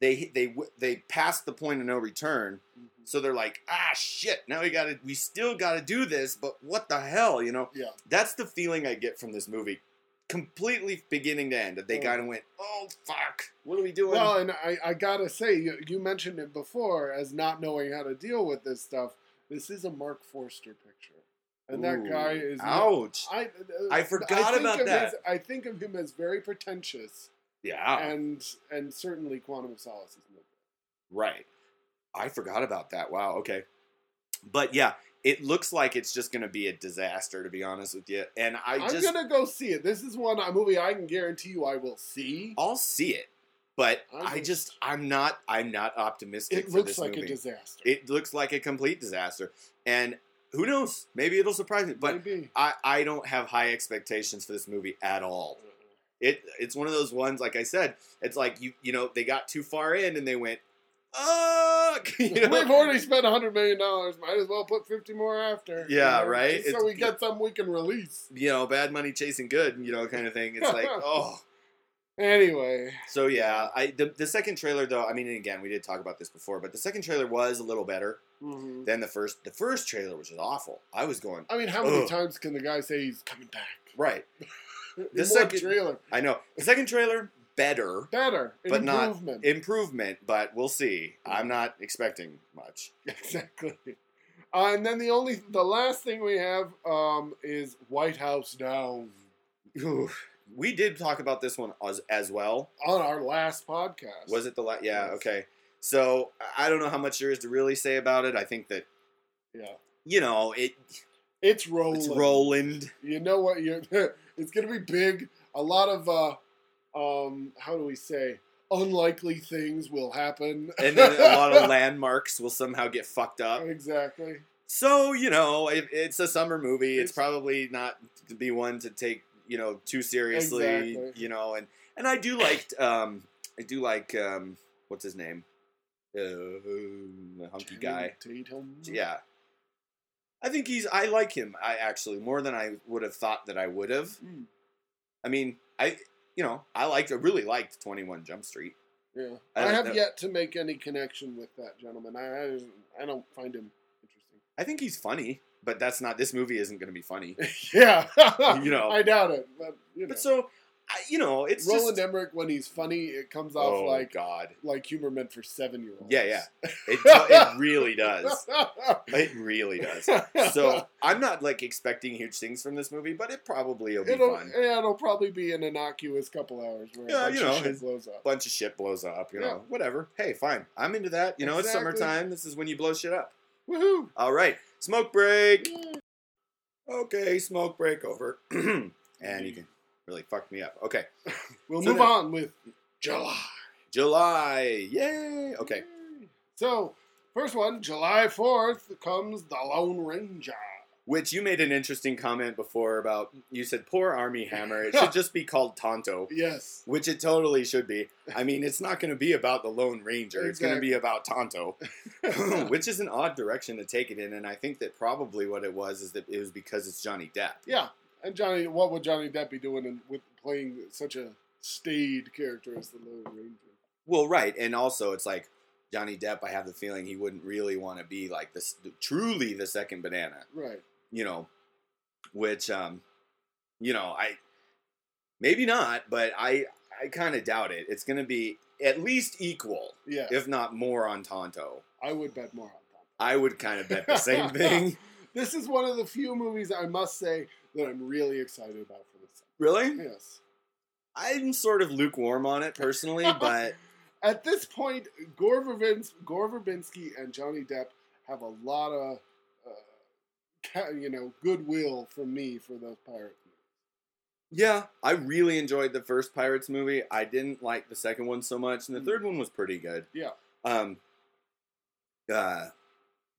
they they they passed the point of no return, so they're like, ah, shit. Now we got to we still got to do this, but what the hell, you know? Yeah. That's the feeling I get from this movie, completely beginning to end. That they Oh. kind of went, oh fuck, what are we doing? Well, and I, I gotta say, you, you mentioned it before as not knowing how to deal with this stuff. This is a Marc Forster picture, and that Ooh, guy is. ouch. I, uh, I forgot think about that. his- I think of him as very pretentious, yeah. and and certainly Quantum of Solace is no good. Right. I forgot about that. Wow. Okay. But yeah, it looks like it's just going to be a disaster, to be honest with you. And I I'm just, gonna go see it. This is one a movie I can guarantee you I will see. I'll see it. But I I just- I'm not, I'm not optimistic. It looks like a disaster. It looks like a complete disaster, and who knows? Maybe it'll surprise me. But Maybe. I, I don't have high expectations for this movie at all. It, it's one of those ones. Like I said, it's like you, you know, they got too far in and they went, fuck. You know? We've already spent hundred million dollars. Might as well put fifty more after. Yeah, right? just So It's- we get something we can release. you know, bad money chasing good, you know, kind of thing. It's like, oh, Anyway, So yeah, I the, the second trailer though. I mean, and again, we did talk about this before, but the second trailer was a little better mhm. than the first. The first trailer was just awful. I was going I mean, how many Ugh. times can the guy say he's coming back? right. The second- trailer, I know the second trailer better better, But not improvement. improvement, but we'll see. I'm not expecting much. exactly. Uh, and then the only, the last thing we have um, is White House Down Ooh, we did talk about this one as as well. on our last podcast. Was it the last? Yeah. Yes. Okay. So I don't know how much there is to really say about it. I think that Yeah, you know it. it's rolling. It's Roland. You know what? You're. it's gonna be big. A lot of, uh, um, how do we say, unlikely things will happen. and then a lot of landmarks will somehow get fucked up. exactly. So you know, it, it's a summer movie. It's, It's- probably not to be one to take you know too seriously. Exactly. You know, and and I do like um I do like um what's his name, uh, the hunky guy. Tatum. Yeah, I think he's. I like him. I actually more than I would have thought that I would have. Mm. I mean, I you know I liked. I really liked Twenty One Jump Street. Yeah, I I, have know. yet to make any connection with that gentleman. I, I, I don't find him interesting. I think he's funny, but that's not. This movie isn't going to be funny. yeah, You know. I doubt it. But you know, But so, I, you know, it's Roland just. Emmerich when he's funny, it comes off oh like God! like humor meant for seven year olds. Yeah, yeah. It, it really does. It really does. So I'm not like expecting huge things from this movie, but it probably will be it'll fun. yeah, it'll probably be an innocuous couple hours where Yeah, a bunch you know, of shit blows up. bunch of shit blows up, you know, Yeah. whatever. Hey, fine. I'm into that. You know, it's summertime. This is when you blow shit up. Woohoo! All right, smoke break. Okay, smoke break over. and you can really fucked me up. Okay, We'll So move on with July. July. Yay. Okay. So first one, July fourth comes the Lone Ranger. Which you made an interesting comment before about you said poor Armie Hammer. It should just be called Tonto. Yes. Which it totally should be. I mean, it's not going to be about the Lone Ranger. It's going to be about Tonto, which is an odd direction to take it in. And I think that probably what it was is that it was because it's Johnny Depp. Yeah, and Johnny, what would Johnny Depp be doing in, with playing such a staid character as the Lone Ranger? Well, right, and also it's like Johnny Depp. I have the feeling he wouldn't really want to be like this, truly the second banana. Right. You know, which um, you know, I maybe not, but I I kind of doubt it. It's going to be at least equal, Yeah. if not more, on Tonto. I would bet more on that. I would kind of bet the same thing. This is one of the few movies I must say that I'm really excited about for this. Really? Yes. I'm sort of lukewarm on it personally, but At this point, Gore, Verbins, Gore Verbinski and Johnny Depp have a lot of, uh, ca- you know, goodwill from me for those pirates. yeah, I really enjoyed the first Pirates movie. I didn't like the second one so much, and the Mm. third one was pretty good. Yeah. Um. Uh,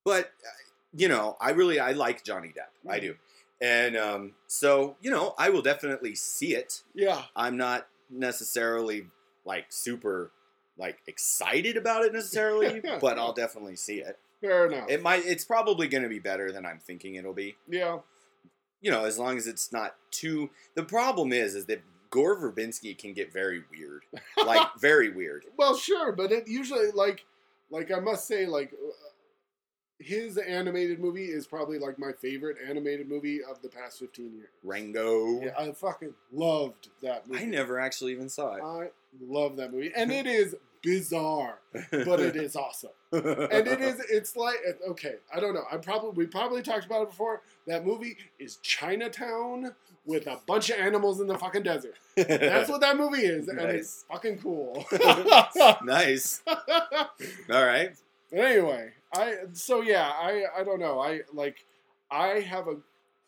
but uh, you know, I really I like Johnny Depp. I Mhm. do, and um, so you know, I will definitely see it. Yeah. I'm not necessarily like super like excited about it necessarily, but I'll definitely see it. Fair enough. It might. It's probably going to be better than I'm thinking it'll be. yeah. You know, as long as it's not too. The problem is, is that Gore Verbinski can get very weird, like very weird. Well, sure, but it usually like like I must say like his animated movie is probably like my favorite animated movie of the past 15 years. Rango. Yeah, I fucking loved that movie. I never actually even saw it, I love that movie. And it is bizarre, but it is awesome. And it is it's like okay, I don't know. I probably we probably talked about it before. That movie is Chinatown with a bunch of animals in the fucking desert. That's what that movie is, and it's fucking cool. nice. All right. anyway, I so yeah, I I don't know. I like I have a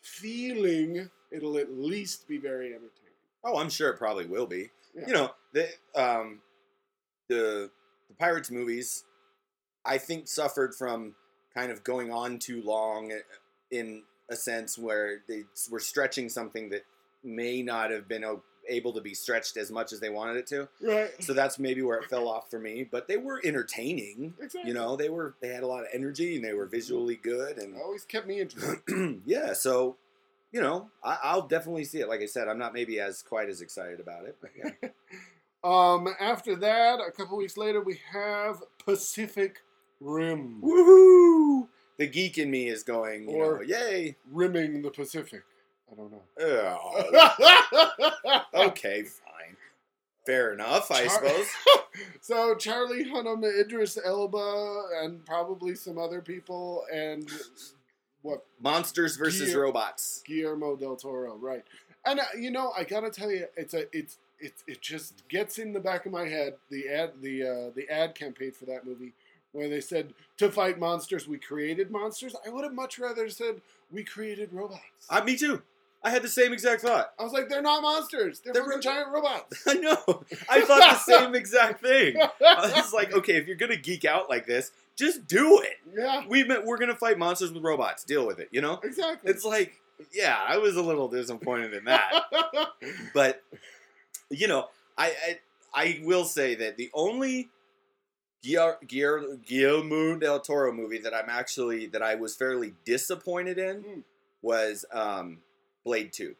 feeling it'll at least be very entertaining. Oh, I'm sure it probably will be. Yeah. You know, the um, the the Pirates movies, I think suffered from kind of going on too long in a sense where they were stretching something that may not have been able to be stretched as much as they wanted it to. Right. So that's maybe where it fell off for me. But they were entertaining. Exactly. You know, they were they had a lot of energy and they were visually good and always kept me interested. yeah, so you know, I, I'll definitely see it. Like I said, I'm not maybe as quite as excited about it, but yeah. Um, after that, a couple weeks later, we have Pacific Rim. Woohoo! The geek in me is going, you Or- know, yay! Rimming the Pacific. I don't Oh, know. okay, fine. Fair enough, I Char- suppose. so Charlie Hunnam, Idris Elba, and probably some other people, and what Monsters versus robots. Guillermo del Toro, right? And uh, you know, I gotta tell you, it's a it's it it just gets in the back of my head the ad the uh, the ad campaign for that movie where they said to fight monsters we created monsters. I would have much rather said we created robots. Uh, me too. I had the same exact thought. I was like, they're not monsters. They're, They're fucking ro- giant robots. I know. I thought the same exact thing. I was like, okay, if you're gonna geek out like this, just do it. yeah, We meant we're gonna fight monsters with robots. Deal with it. You know. exactly. It's like, yeah, I was a little disappointed in that. but you know, I, I I will say that the only Guillermo, Guillermo del Toro movie that I'm actually that I was fairly disappointed in Hmm. was um, Blade Two.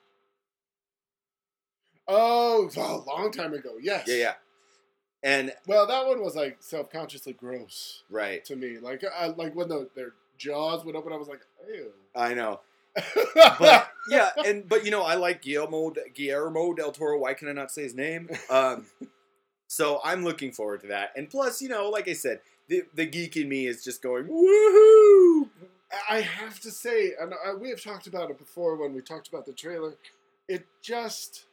oh, a long time ago. Yes. Yeah, yeah, and Well, that one was like self-consciously gross right. to me. Like, uh, like when the, their jaws would open, I was like, ew. I know, but yeah, and but you know, I like Guillermo Guillermo del Toro. Why can I not say his name? Um, so I'm looking forward to that. And plus, you know, like I said, the the geek in me is just going woohoo. I have to say, and I, we have talked about it before when we talked about the trailer. It just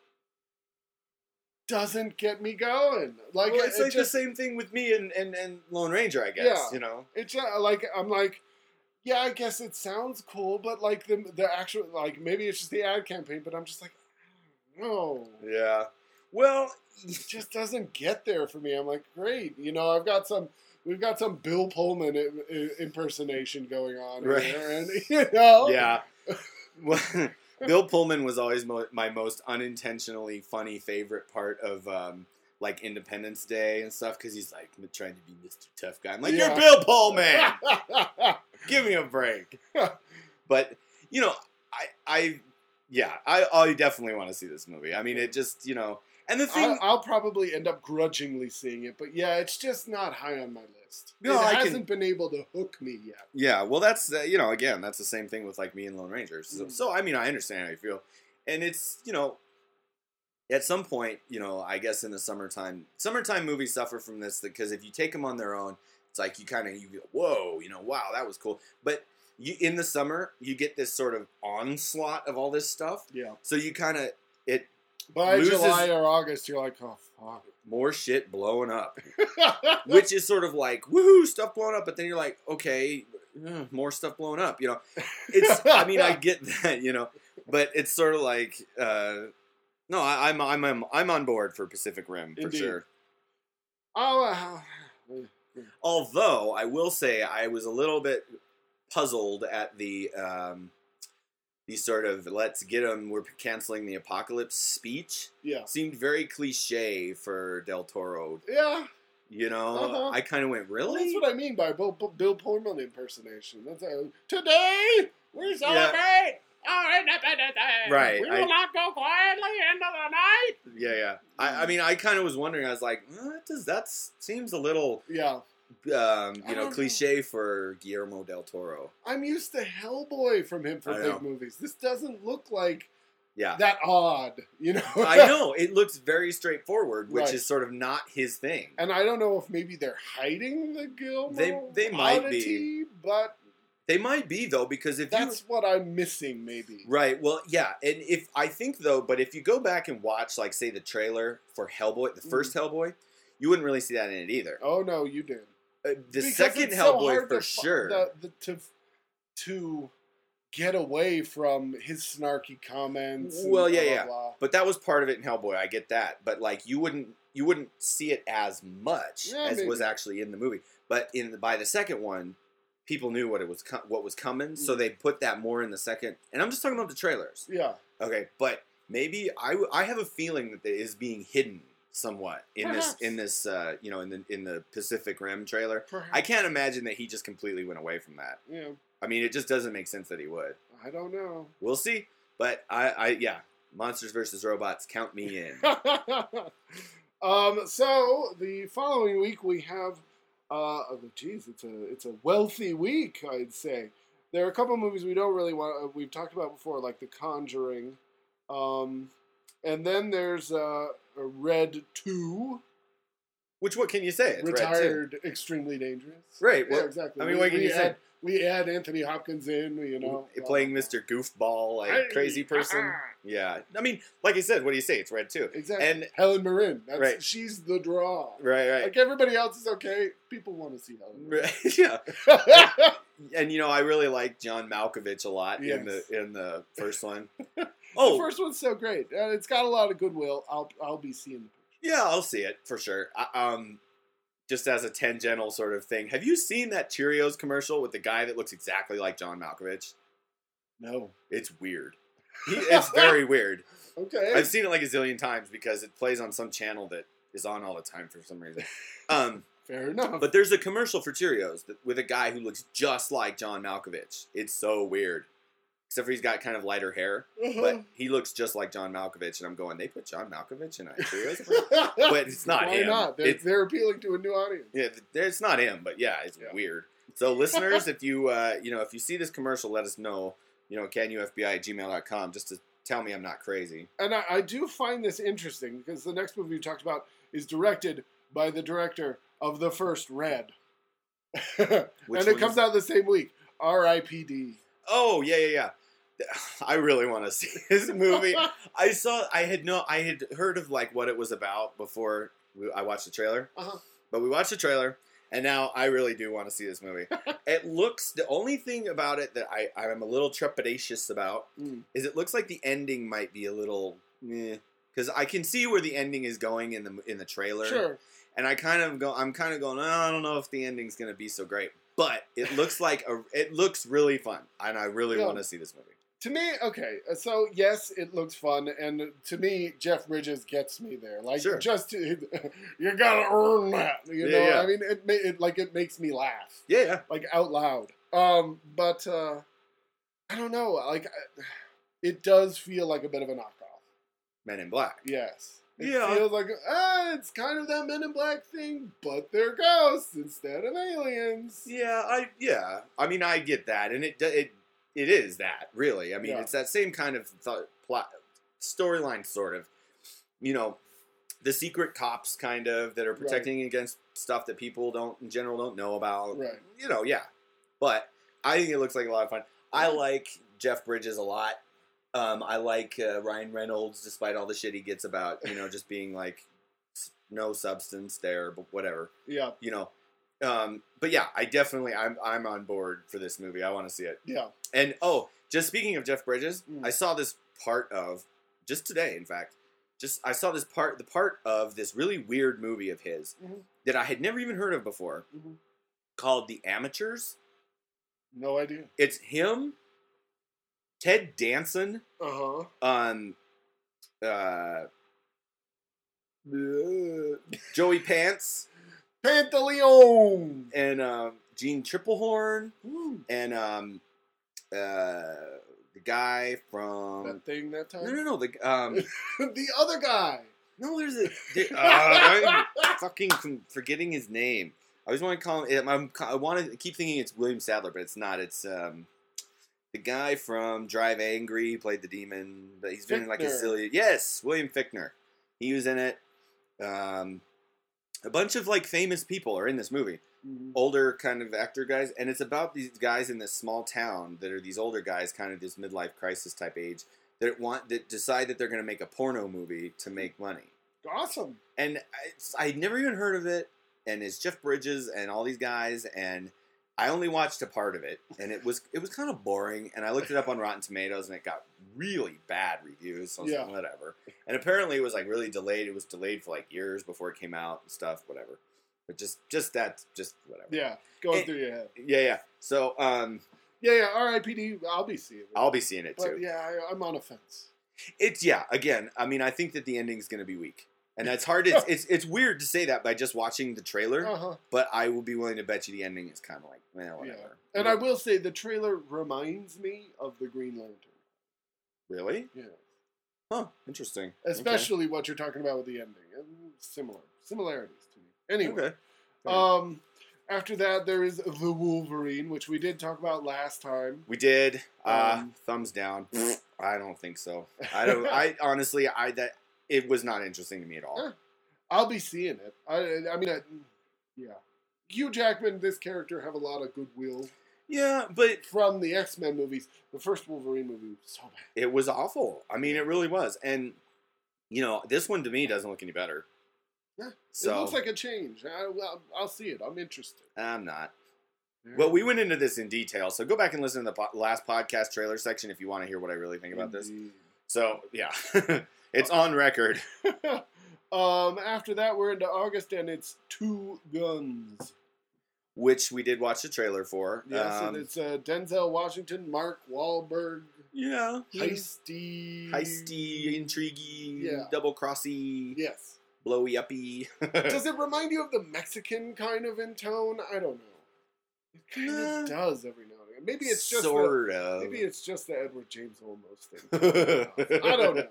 doesn't get me going. Like well, it's it like just, the same thing with me and, and, and Lone Ranger, I guess. Yeah. You know, It's just, like I'm like, yeah, I guess it sounds cool, but like the the actual like maybe it's just the ad campaign, but I'm just like, no, yeah. Well, it just doesn't get there for me. I'm like, great, you know, I've got some. We've got some Bill Pullman impersonation going on Right. here, and you know, yeah. Well, Bill Pullman was always mo- my most unintentionally funny favorite part of um, like Independence Day and stuff because he's like trying to be Mr. Tough Guy. I'm like, Yeah. you're Bill Pullman. Give me a break. but you know, I, I, yeah, I, I definitely want to see this movie. I mean, it just, you know, and the thing, I'll, I'll probably end up grudgingly seeing it, but yeah, it's just not high on my list. No, it I can- hasn't been able to hook me yet. yeah, well, that's uh, you know, again, that's the same thing with like me and Lone Rangers. So, Mm. so I mean, I understand how you feel, and it's you know, at some point, you know, I guess in the summertime, summertime movies suffer from this because if you take them on their own, it's like you kind of you go, whoa, you know, wow, that was cool, but you in the summer you get this sort of onslaught of all this stuff, Yeah. so you kind of it By Loses- July or August, you're like, oh fuck. more shit blowing up. which is sort of like woohoo stuff blowing up but then you're like okay uh, more stuff blowing up you know it's i mean i get that you know but it's sort of like uh no I, i'm i'm i'm i'm on board for pacific rim for Indeed. sure oh, uh, although i will say i was a little bit puzzled at the um the sort of let's get them we're canceling the apocalypse speech yeah, seemed very cliche for del toro yeah. you know Uh-huh. i kind of went Well, really that's what I mean by Bill, Bill Pullman impersonation. That's today we celebrate our Independence Day. Right, We I- will not go quietly into the night. Yeah, yeah. I, I mean, I kind of was wondering. I was like, "Uh, does that seems a little, Yeah, um, you know, don't know. cliche for Guillermo del Toro. I'm used to Hellboy from him for I big movies. This doesn't look like Yeah, that odd, you know. I know. It looks very straightforward, which Right. is sort of not his thing. And I don't know if maybe they're hiding the Guillermo They- they might be. but They might be though, because if that's you what I'm missing. Maybe. right, well, yeah, and if I think though, but if you go back and watch, like, say, the trailer for Hellboy, the Mm. first Hellboy, you wouldn't really see that in it either. Oh no, you did. Uh, the Because second so Hellboy hard for to sure. the- the- to to get away from his snarky comments. Well, yeah, blah, blah, yeah. blah. But that was part of it in Hellboy. I get that, but like you wouldn't you wouldn't see it as much Yeah, as was actually in the movie. But in the, by the second one, people knew what it was co- what was coming, so Mm. they put that more in the second. And I'm just talking about the trailers. Yeah. Okay, but maybe I, w- I have a feeling that it is being hidden somewhat in Perhaps. this in this uh, you know in the in the Pacific Rim trailer. Perhaps. I can't imagine that he just completely went away from that. Yeah. I mean, it just doesn't make sense that he would. I don't know. We'll see. But I, I yeah, monsters versus robots, count me in. Um, so the following week we have, uh, oh, geez, it's a it's a wealthy week, I'd say. There are a couple movies we don't really want. Uh, we've talked about before, like The Conjuring, um, and then there's uh, a Red Two, Which what can you say? It's Red retired, extremely dangerous. Right. Yeah, exactly. I mean, we, what can we you say? We add Anthony Hopkins in, you know, playing Mr. Goofball, like Hey, crazy person. uh-uh. Yeah. I mean, like I said, what do you say? It's red 2. Exactly. And- Helen Mirren. That's, Right. She's the draw. Right. Right. Like everybody else is okay. People want to see Helen. Mirren. Right, yeah. And you know, I really like John Malkovich a lot in the in the first one. The Oh, first one's so great. Uh, it's got a lot of goodwill. I'll I'll be seeing the picture. yeah, I'll see it for sure. I, um, just as a tangential sort of thing, have you seen that Cheerios commercial with the guy that looks exactly like John Malkovich? No. It's weird. He, it's very weird. Okay. I've seen it like a zillion times because it plays on some channel that is on all the time for some reason. Um, Fair enough. but there's a commercial for Cheerios that, with a guy who looks just like John Malkovich. It's so weird. Except for he's got kind of lighter hair, Uh-huh. but he looks just like John Malkovich. And I'm going, they put John Malkovich in Cheerios but it's not Why him. not? They're, It's- they're appealing to a new audience. Yeah, it's not him, but yeah, it's Yeah. weird. So listeners, if you uh, you know if you see this commercial, let us know. You know, canufbi at gmail.com just to tell me I'm not crazy. And I, I do find this interesting because the next movie we talked about is directed by the director of the first Red. And it comes out the same week. R.I.P.D. Oh yeah, yeah, yeah. I really want to see this movie. I saw. I had no. I had heard of like what it was about before we, I watched the trailer. Uh-huh. But we watched the trailer, and now I really do want to see this movie. it looks. The only thing about it that I I'm a little trepidatious about Mm. is it looks like the ending might be a little. Because I can see where the ending is going in the in the trailer, Sure. and I kind of go. I'm kind of going. Oh, I don't know if the ending's gonna be so great, but it looks like a. It looks really fun, and I really Yeah. want to see this movie. To me, okay, uh, so yes, it looks fun, and to me, Jeff Bridges gets me there. Like, Sure. just to, you gotta earn that. You Yeah, know, yeah. I mean, it, it like it makes me laugh, Yeah, yeah. like out loud. Um, but uh, I don't know, like it does feel like a bit of a knockoff. Men in Black. Yes. It Yeah. feels like ah, it's kind of that Men in Black thing, but they're ghosts instead of aliens. Yeah, I yeah. I mean, I get that, and it does it it is that really. I mean, Yeah. it's that same kind of th- plot storyline, sort of. You know, the secret cops, kind of that are protecting against stuff that people don't in general don't know about. Right. You know, yeah. But I think it looks like a lot of fun. I like Jeff Bridges a lot. Um, I like uh, Ryan Reynolds, despite all the shit he gets about you know just being like no substance there, but whatever Yeah. you know. Um, but yeah, I definitely I'm I'm on board for this movie. I want to see it. Yeah. And oh, just speaking of Jeff Bridges, Mm. I saw this part of just today, in fact. Just I saw this part the part of this really weird movie of his Mhm. that I had never even heard of before Mhm. called The Amateurs. No idea. It's him, Ted Danson, Uh huh. um uh Joey Pants Pantoliano. and um Jeanne Tripplehorn Ooh, and um, uh, the guy from that thing that time. no, no, no. the um, the other guy. no, there's a uh, I'm fucking forgetting his name. I always want to call him. I'm, I want to keep thinking it's William Sadler, but it's not. It's um, the guy from Drive Angry. He played the demon, but he's been in like a Fichtner. silly. Yes, William Fichtner. He was in it. Um, a bunch of like famous people are in this movie. Mhm. older kind of actor guys, and it's about these guys in this small town that are these older guys, kind of this midlife crisis type age, that want that decide that they're going to make a porno movie to make money. Awesome. And it's, I'd never even heard of it, and it's Jeff Bridges and all these guys, and I only watched a part of it, and it was it was kind of boring. And I looked it up on Rotten Tomatoes, and it got really bad reviews. So I was like, Yeah. whatever. And apparently, it was like really delayed. It was delayed for like years before it came out and stuff. Whatever. But just just that just whatever. Yeah. Going Eh, through your head. Yeah, yeah. So, um, Yeah, yeah. R.I.P.D. I'll be seeing it. I'll be seeing it But too. yeah, I, I'm on a fence. It's yeah. Again, I mean, I think that the ending's going to be weak, and that's hard. It's, it's it's weird to say that by just watching the trailer, Uh huh. but I will be willing to bet you the ending is kind of like, well, Yeah. whatever. And I will say the trailer reminds me of the Green Lantern. really, Yeah. Huh. Interesting. especially what you're talking about with the ending. Um, Similar similarities to me. Anyway, Okay. okay. um, after that there is the Wolverine, which we did talk about last time. we did. Uh, um, thumbs down. I don't think so. I don't. I honestly, I that it was not interesting to me at all. Huh. I'll be seeing it. I, I mean, I, yeah. Hugh Jackman, this character, have a lot of goodwill Yeah, but from the X Men movies. The first Wolverine movie was so bad. it was awful. I mean, it really was. And you know, this one to me doesn't look any better. Yeah, So it looks like a change. I, well, I'll see it. I'm interested. I'm not. Well, we went into this in detail, so go back and listen to the po- last podcast trailer section if you want to hear what I really think about this. So yeah, it's on record. um, after that, we're into August, and it's Two Guns. which we did watch the trailer for. Yes, Um, and it's uh, Denzel Washington, Mark Wahlberg, yeah, heisty, heisty, intriguey, Yeah. double crossy, Yes. blowy uppy. Does it remind you of the Mexican kind of in tone? I don't know. It kind Nah. of does every now and again. Maybe it's just the, sort of. maybe it's just the Edward James Olmos thing. I don't know.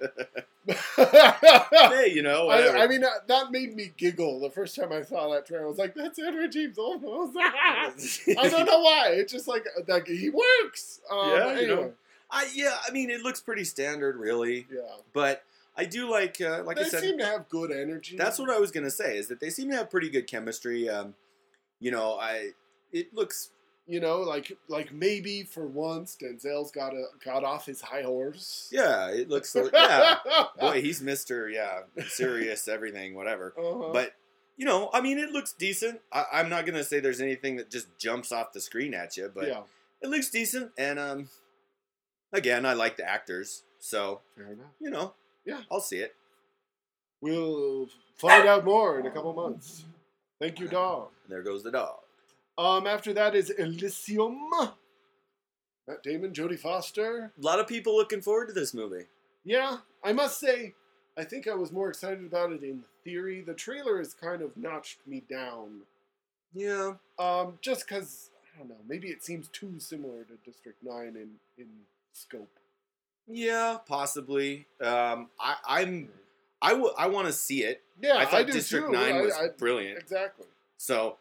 hey, you know. I, I mean, uh, that made me giggle the first time I saw that trailer. I was like, "That's Edward James Olmos." I don't know why. It's just like like he works. Um, Yeah, you know. I yeah, I mean, it looks pretty standard, really, Yeah. but I do like, uh, like they I said, seem to have good energy. That's what I was gonna say. Is that they seem to have pretty good chemistry. Um, you know, I it looks you know, like like maybe for once Denzel's got a got off his high horse. yeah, it looks yeah. Boy, he's Mister yeah, serious everything, whatever. Uh-huh. But you know, I mean, it looks decent. I, I'm not gonna say there's anything that just jumps off the screen at you, but yeah, it looks decent. And um, again, I like the actors, so you know, Yeah. I'll see it. We'll find out more in a couple months. Thank you, dog. There goes the dog. Um, after that is Elysium. Matt Damon, Jodie Foster. A lot of people looking forward to this movie. Yeah, I must say, I think I was more excited about it in theory. The trailer has kind of notched me down. Yeah, Um, just because I don't know, maybe it seems too similar to District Nine in in scope. yeah, possibly. Um, I, I'm I w- I want to see it. Yeah, I thought do District too. Nine I- was I- brilliant, Exactly. so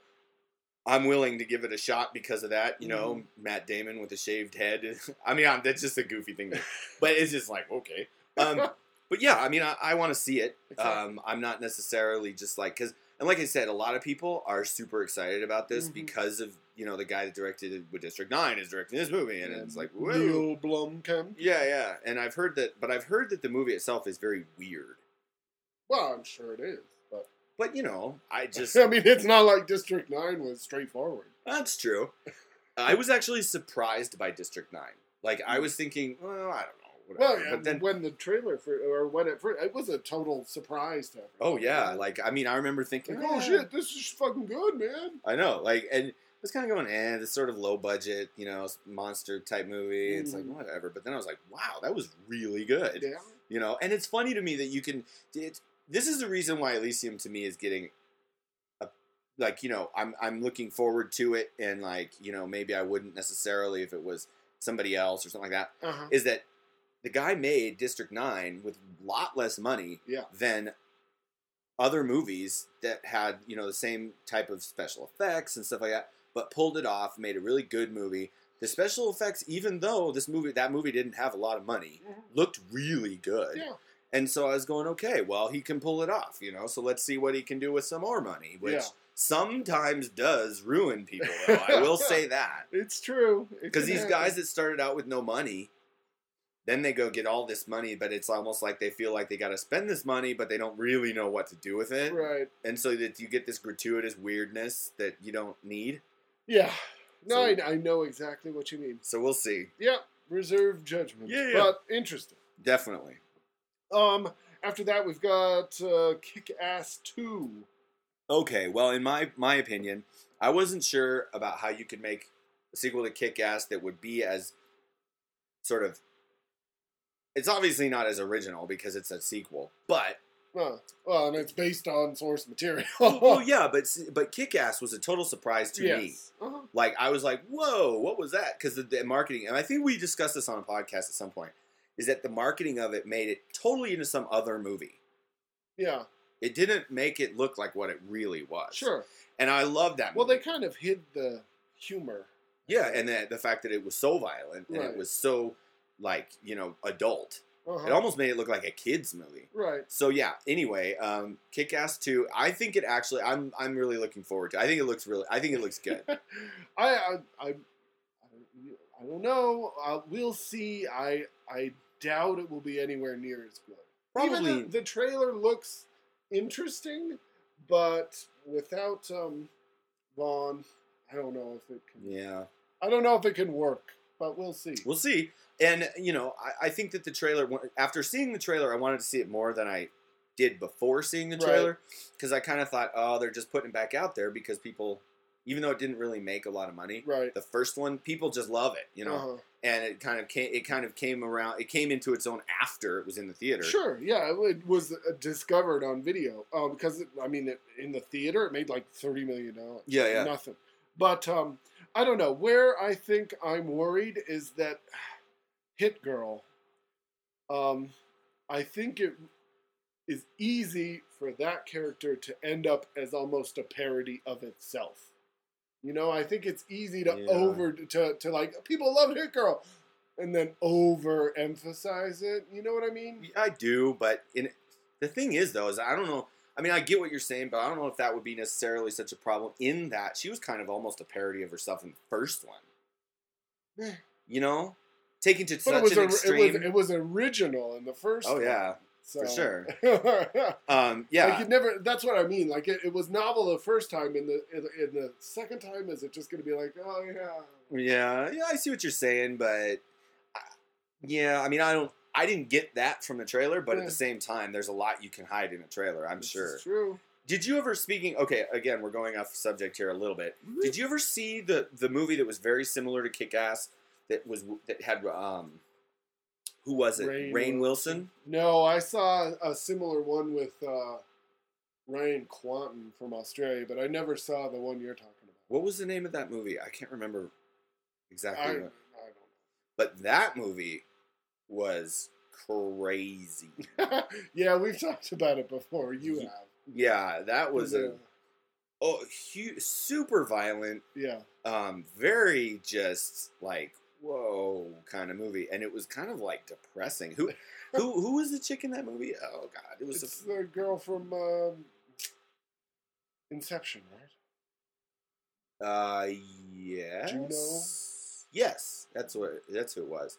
I'm willing to give it a shot because of that. You know, Mm-hmm. Matt Damon with a shaved head. I mean, I'm, that's just a goofy thing, to, but it's just like okay. Um, but yeah, I mean, I, I want to see it. Exactly. Um, I'm not necessarily just like because, and like I said, a lot of people are super excited about this Mhm. because of you know the guy that directed with District Nine is directing this movie, and it's like whoa. Neil Blomkamp. Yeah, yeah, and I've heard that, but I've heard that the movie itself is very weird. Well, I'm sure it is, but you know, I just I mean, it's not like District Nine was straightforward. that's true. I was actually surprised by District Nine. Like I was thinking, well, I don't know, Well, whatever. yeah, but then, when the trailer for or when it first, it was a total surprise to everyone. oh yeah, like I mean, I remember thinking, Like, oh eh. shit, this is fucking good, man. I know, like, and I was kind of going, eh, this sort of low budget, you know, monster type movie. It's like Mhm. whatever. But then I was like, wow, that was really good. Yeah. You know, and it's funny to me that you can. It's, this is the reason why Elysium to me is getting, a, like you know, I'm I'm looking forward to it, and like you know, maybe I wouldn't necessarily if it was somebody else or something like that. Uh-huh. Is that the guy made District Nine with a lot less money Yeah. than other movies that had you know the same type of special effects and stuff like that, but pulled it off, made a really good movie. The special effects, even though this movie that movie didn't have a lot of money, Mhm. looked really good. Yeah. And so I was going, okay, well, he can pull it off, you know. So let's see what he can do with some more money, which Yeah. sometimes does ruin people. Though I will say that It's true. Because can these happen. guys that started out with no money, then they go get all this money, but it's almost like they feel like they got to spend this money, but they don't really know what to do with it, Right. and so that you get this gratuitous weirdness that you don't need. Yeah. No, So- I, I know exactly what you mean. So we'll see. Yeah. Reserve judgment. Yeah, yeah. But interesting. Definitely. Um. After that, we've got uh, Kick Ass Two. Okay, well, in my my opinion, I wasn't sure about how you could make a sequel to Kick Ass that would be as sort of. It's obviously not as original because it's a sequel, but Uh, well, and it's based on source material. well, yeah, but but Kick Ass was a total surprise to me. yes. Uh-huh. Like I was like, "Whoa, what was that?" Because the, the marketing, and I think we discussed this on a podcast at some point, is that the marketing of it made it totally into some other movie. Yeah, It didn't make it look like what it really was. sure. And I love that. Well, movie. they kind of hid the humor. yeah, and the, the fact that it was so violent and Right. it was so like you know adult, Uh-huh. it almost made it look like a kids movie. right. So yeah. Anyway, um, Kick Ass Two. I think it actually. I'm I'm really looking forward to. I think it looks really. I think it looks good. I I I, I don't know. Uh, we'll see. I I doubt it will be anywhere near as good. Even Probably. the, the trailer looks interesting, but without um, Vaughn, I don't know if it can. yeah. I don't know if it can work, but we'll see. We'll see. And you know, I, I think that the trailer. After seeing the trailer, I wanted to see it more than I did before seeing the trailer because I kind of thought, oh, they're just putting it back out there because people, even though it didn't really make a lot of money, Right. the first one people just love it, you know. Uh-huh. And it kind of came. It kind of came around. It came into its own after it was in the theater. Sure, yeah, it, was uh, discovered on video uh, because it, I mean, it, in the theater, it made like thirty million dollars. Yeah, yeah. nothing. But um, I don't know where I think I'm worried is that Hit Girl. Um, I think it is easy for that character to end up as almost a parody of itself. You know, I think it's easy to Yeah. over to to like people love Hit Girl, and then overemphasize it. You know what I mean? I do, but in the thing is though is I don't know. I mean, I get what you're saying, but I don't know if that would be necessarily such a problem. In that she was kind of almost a parody of herself in the first one. You know, taken to But such it was an a, extreme. it was it was original in the first. oh one, yeah, so. for sure. yeah. Um, yeah, Like it never. That's what I mean. Like it, it was novel the first time. In the in, the- in the second time, is it just going to be like, oh yeah, yeah, yeah. I see what you're saying, but uh, yeah, I mean, I don't. I didn't get that from the trailer, but at the same time, there's a lot you can hide in a trailer. I'm this sure. true. Did you ever speaking? Okay, again, we're going off subject here a little bit. Did you ever see the the movie that was very similar to Kick Ass that was that had um who was it? Rainn Rain, Wilson. No, I saw a similar one with uh, Ryan Kwanten from Australia, but I never saw the one you're talking about. What was the name of that movie? I can't remember exactly. I, I what- but that movie was crazy. yeah, we've talked about it before. You have. yeah, that was a oh hu- super violent, Yeah. um, very just like whoa kind of movie, and it was kind of like depressing. Who who who was the chick in that movie? Oh god, it was. It's a, the girl from um, Inception, right? uh, yes, Juno? yes, that's what that's who it was.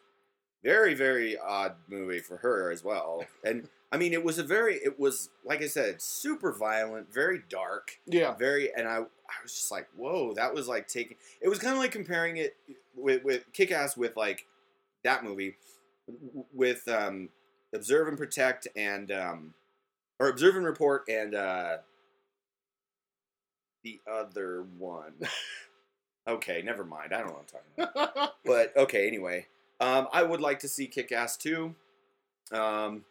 Very very odd movie for her as well, and I mean it was a very it was like I said super violent, very dark. Yeah. very and I I was just like, whoa, that was like taking it was kind of like comparing it with with Kick Ass with like that movie with um Observe and Protect and um or Observe and Report and uh the other one. okay, never mind. I don't know what I'm talking about. But okay, anyway. Um I would like to see Kick Ass 2. Um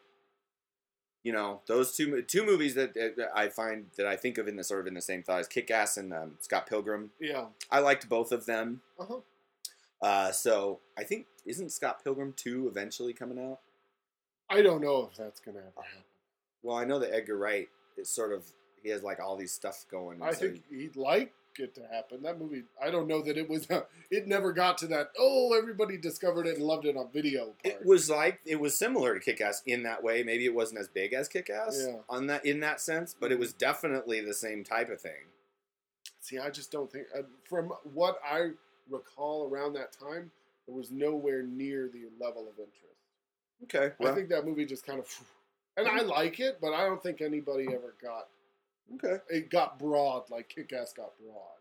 you know those two two movies that, that I find that I think of in the sort of in the same thought as Kick Ass and um, Scott Pilgrim. yeah. I liked both of them. Uh-huh. Uh, so I think isn't Scott Pilgrim two eventually coming out? I don't know if that's gonna ever happen. Well, I know that Edgar Wright is sort of he has like all these stuff going. I so- think he'd like it to happen. That movie, I don't know that it was. it never got to that. Oh, everybody discovered it and loved it on video. Part. it was like it was similar to Kick Ass in that way. Maybe it wasn't as big as Kick Ass Yeah. on that in that sense, but it was definitely the same type of thing. See, I just don't think. Uh, from what I recall around that time, there was nowhere near the level of interest. Okay, I think that movie just kind of, and I like it, but I don't think anybody ever got okay, it. Got broad like Kick Ass got broad.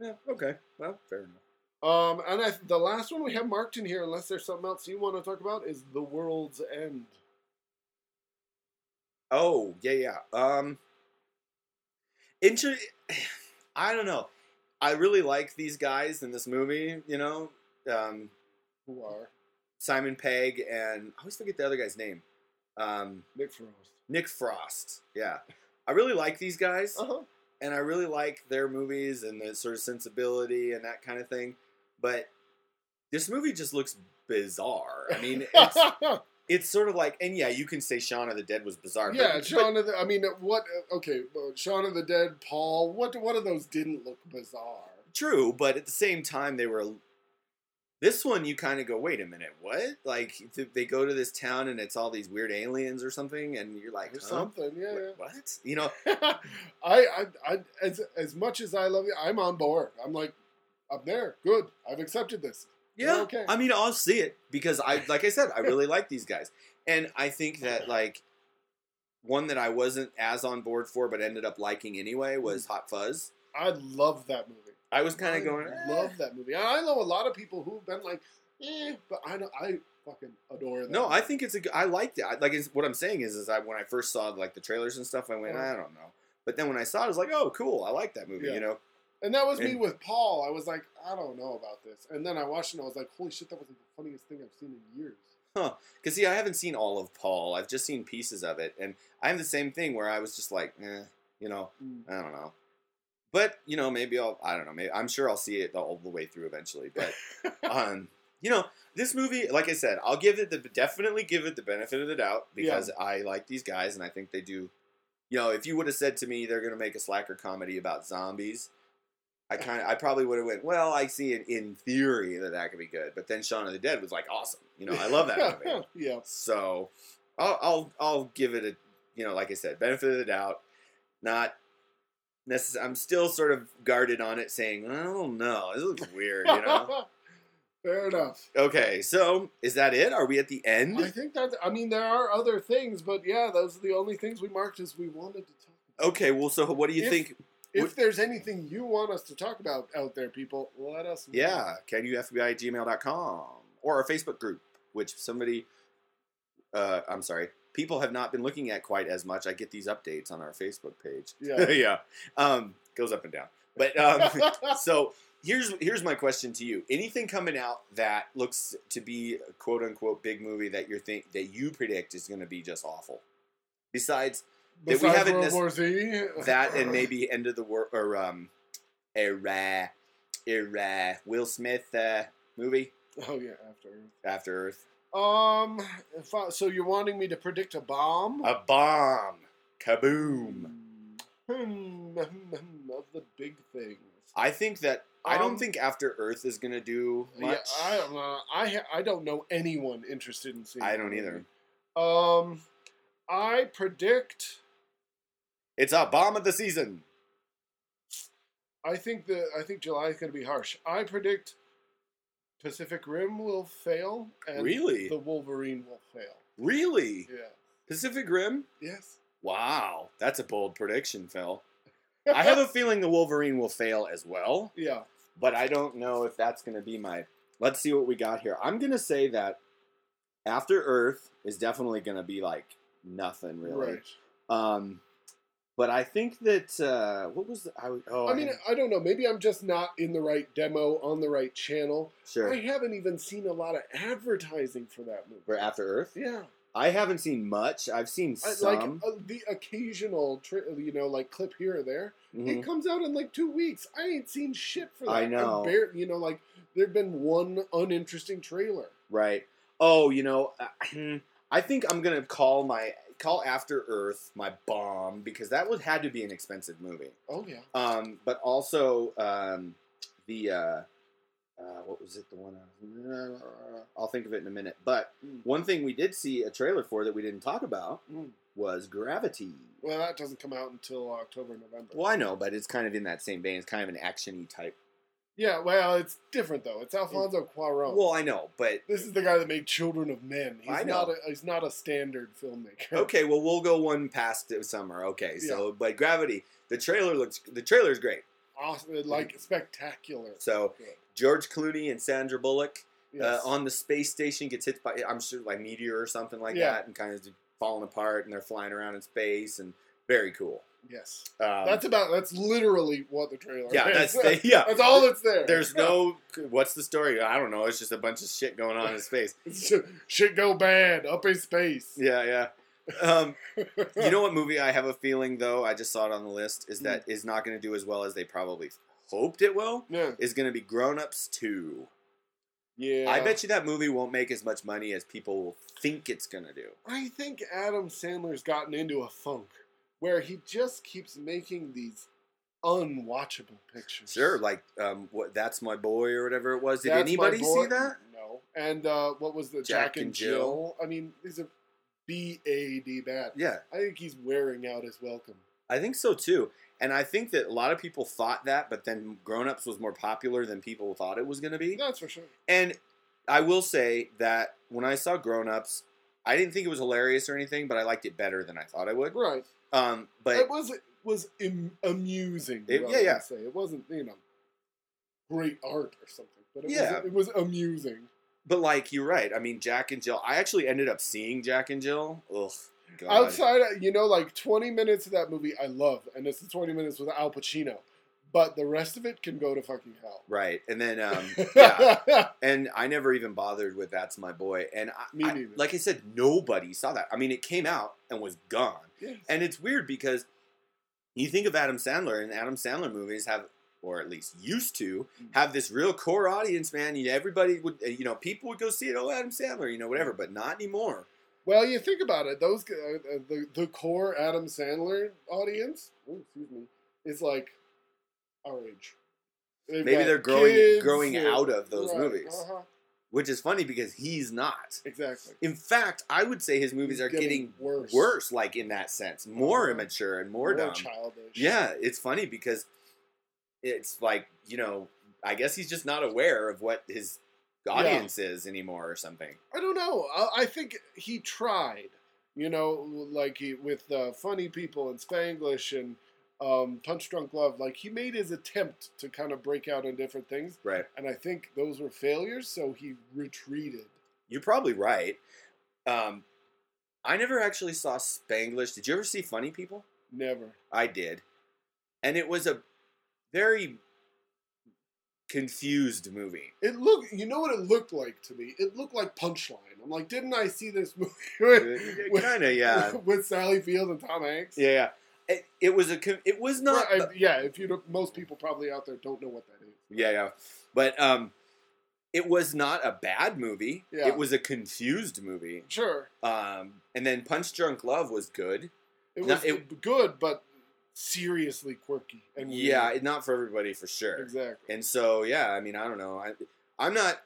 yeah, okay. Well, fair enough. Um, and I, the last one we have marked in here, unless there's something else you want to talk about, is The World's End. Oh yeah, yeah. Um, inter- I don't know. I really like these guys in this movie. You know, um, Who are Simon Pegg and I always forget the other guy's name. Um, Nick Frost? Nick Frost. Yeah, I really like these guys, Uh huh. and I really like their movies and the sort of sensibility and that kind of thing. But this movie just looks bizarre. I mean, it's it's sort of like, and yeah, you can say Shaun of the Dead was bizarre. Yeah, but, Shaun of the. I mean, what? Okay, well, Shaun of the Dead, Paul. What? What of those didn't look bizarre? True, but at the same time, they were. This one, you kind of go, wait a minute, what? Like, th- they go to this town and it's all these weird aliens or something, and you're like, huh? something. Yeah. What- What? You know. I, I, I, as as much as I love you, I'm on board. I'm like, I'm there. Good. I've accepted this. yeah. okay. I mean, I'll see it because I, like I said, I really like these guys, and I think that like one that I wasn't as on board for, but ended up liking anyway, was mm-hmm. Hot Fuzz. I love that movie. I was kind of going, eh. love that movie. I know a lot of people who've been like, eh, but I know I fucking adore that. No, I think it's a. g- I liked it. I, like it's, what I'm saying is, is I when I first saw like the trailers and stuff, I went, Yeah. I don't know. But then when I saw it, I was like, oh, cool. I like that movie. Yeah. You know, And that was me with Paul. I was like, I don't know about this. And then I watched it and I was like, holy shit, that was like the funniest thing I've seen in years. Huh. because see, I haven't seen all of Paul. I've just seen pieces of it, and I have the same thing where I was just like, eh, you know, Mm. I don't know. But you know, maybe I'll. I don't know. Maybe I'm sure I'll see it all the way through eventually. But um, you know, this movie, like I said, I'll give it the definitely give it the benefit of the doubt because I like these guys and I think they do. You know, if you would have said to me they're going to make a slacker comedy about zombies, I kind of, I probably would have went, well, I see it in theory that that could be good. But then Shaun of the Dead was like awesome. You know, I love that movie. yeah. So I'll, I'll I'll give it a you know like I said benefit of the doubt. Not necessarily. I'm still sort of guarded on it, saying I don't know. This looks weird. You know. Fair enough. okay, so is that it? Are we at the end? I think that, I mean, there are other things, but yeah, those are the only things we marked as we wanted to talk about. Okay. Well, so what do you If- think? If Would- there's anything you want us to talk about out there, people, let us know. Yeah, can you FBI at gmail.com or our Facebook group, which somebody, uh, I'm sorry, people have not been looking at quite as much. I get these updates on our Facebook page. Yeah. yeah. Um, goes up and down. But um, so here's here's my question to you: Anything coming out that looks to be a quote unquote big movie that you're think that you predict is going to be just awful? Besides that we haven't World War Z. that and maybe End of the World or um, a a Will Smith uh, movie Oh yeah, after. Earth. After Earth, Um, I, so you're wanting me to predict a bomb? a bomb, kaboom. Hmm, of the big things. I think that I don't Um, think After Earth is going to do much. Yeah, I don't know. I ha- I don't know anyone interested in seeing. I don't either. Um, I predict. It's a bomb of the season. I think the I think July is going to be harsh. I predict Pacific Rim will fail, and Really? the Wolverine will fail. Really? Yeah. Pacific Rim? Yes. Wow, that's a bold prediction, Phil. I have a feeling the Wolverine will fail as well, yeah. but I don't know if that's going to be my. Let's see what we got here. I'm going to say that After Earth is definitely going to be like nothing really. Right. Um, but I think that uh, what was the, I? Oh, I mean, I don't know. Maybe I'm just not in the right demo on the right channel. sure. I haven't even seen a lot of advertising for that movie. For After Earth, Yeah. I haven't seen much. I've seen some. like uh, the occasional, tri- you know, like clip here or there. Mhm. It comes out in like two weeks. I ain't seen shit for that. I know. you know, like there'd been one uninteresting trailer. Right. Oh, you know, I- I think I'm gonna call my call After Earth my bomb because that would had to be an expensive movie. Oh yeah. Um, but also um, the uh, uh, what was it? The one uh, I'll think of it in a minute. But Mm. one thing we did see a trailer for that we didn't talk about Mm. was Gravity. Well, that doesn't come out until October, November. Well, I know, but it's kind of in that same vein. It's kind of an actiony type. Yeah. Well, it's different though. It's Alfonso Cuarón. Well, I know, but this is the guy that made Children of Men. He's I not. A, he's not a standard filmmaker. Okay, well we'll go one past summer. Okay, so but Gravity, the trailer looks the trailer is great. Awesome. Like spectacular. So Good. George Clooney and Sandra Bullock Yes. uh, on the space station gets hit by I'm sure like meteor or something like Yeah. that and kind of falling apart and they're flying around in space and very cool. Yes. Um, That's about. That's literally what the trailer. yeah, is. that's the, yeah. That's all that's there. There's no what's the story? I don't know. It's just a bunch of shit going on in space. Shit go bad up in space. Yeah, yeah. Um, you know what movie I have a feeling though? I just saw it on the list. Is Hmm. that is not going to do as well as they probably hoped it will. Yeah. Is going to be Grown Ups Two. Yeah, I bet you that movie won't make as much money as people think it's gonna do. I think Adam Sandler's gotten into a funk where he just keeps making these unwatchable pictures. Sure, like um, what? That's my boy or whatever it was. Did That's anybody see that? No. And uh, what was the Jack, Jack and Jill? Jill. I mean, these are B A D bad. Yeah, I think he's wearing out his welcome. I think so too. And I think that a lot of people thought that, but then Grown Ups was more popular than people thought it was going to be. That's for sure. And I will say that when I saw Grown Ups, I didn't think it was hilarious or anything, but I liked it better than I thought I would. Right. Um, but it was was im- amusing. It- yeah, yeah. Say it wasn't you know great art or something, but it Yeah. was it was amusing. but like you're right. I mean, Jack and Jill. I actually ended up seeing Jack and Jill. Ugh, God. Outside, you know, like twenty minutes of that movie, I love, and it's the twenty minutes with Al Pacino, but the rest of it can go to fucking hell. Right, and then um, yeah, and I never even bothered with "That's My Boy," and I, Me I- like I said, nobody saw that. I mean, it came out and was gone, Yes. and it's weird because you think of Adam Sandler, and Adam Sandler movies have, or at least used to have this real core audience. Man, everybody would, uh, you know, people would go see it. Oh, Adam Sandler, you know, whatever, but not anymore. Well, you think about it; those uh, uh, the the core Adam Sandler audience, oh, excuse me, is like our age. They've Maybe they're growing kids growing out of those right, movies, uh-huh, which is funny because he's not. exactly. In fact, I would say his movies He's are getting getting, worse. worse. like in that sense, more Uh-huh. immature and more, dumb. childish. Yeah, it's funny because it's like you know, I guess he's just not aware of what his audience is anymore or something. I don't know. I, I think he tried. You know, like he with uh, funny people and Spanglish and um, Punch Drunk Love. Like he made his attempt to kind of break out in different things, Right. and I think those were failures. So he retreated. You're probably right. Um, I never actually saw Spanglish. Did you ever see Funny People? Never. I did, and it was a very confused movie. It looked. You know what it looked like to me? It looked like Punchline. I'm like, didn't I see this movie kind of, yeah, with Sally Field and Tom Hanks? yeah, yeah. It, it was a. It was not. I- yeah. If you don't, most people probably out there don't know what that is. Yeah, yeah. But um it was not a bad movie. Yeah. It was a confused movie. Sure, Um and then Punch Drunk Love was good. it was it- good, but seriously quirky and weird. yeah, not for everybody for sure. exactly. And so yeah, I mean, I don't know. I I'm not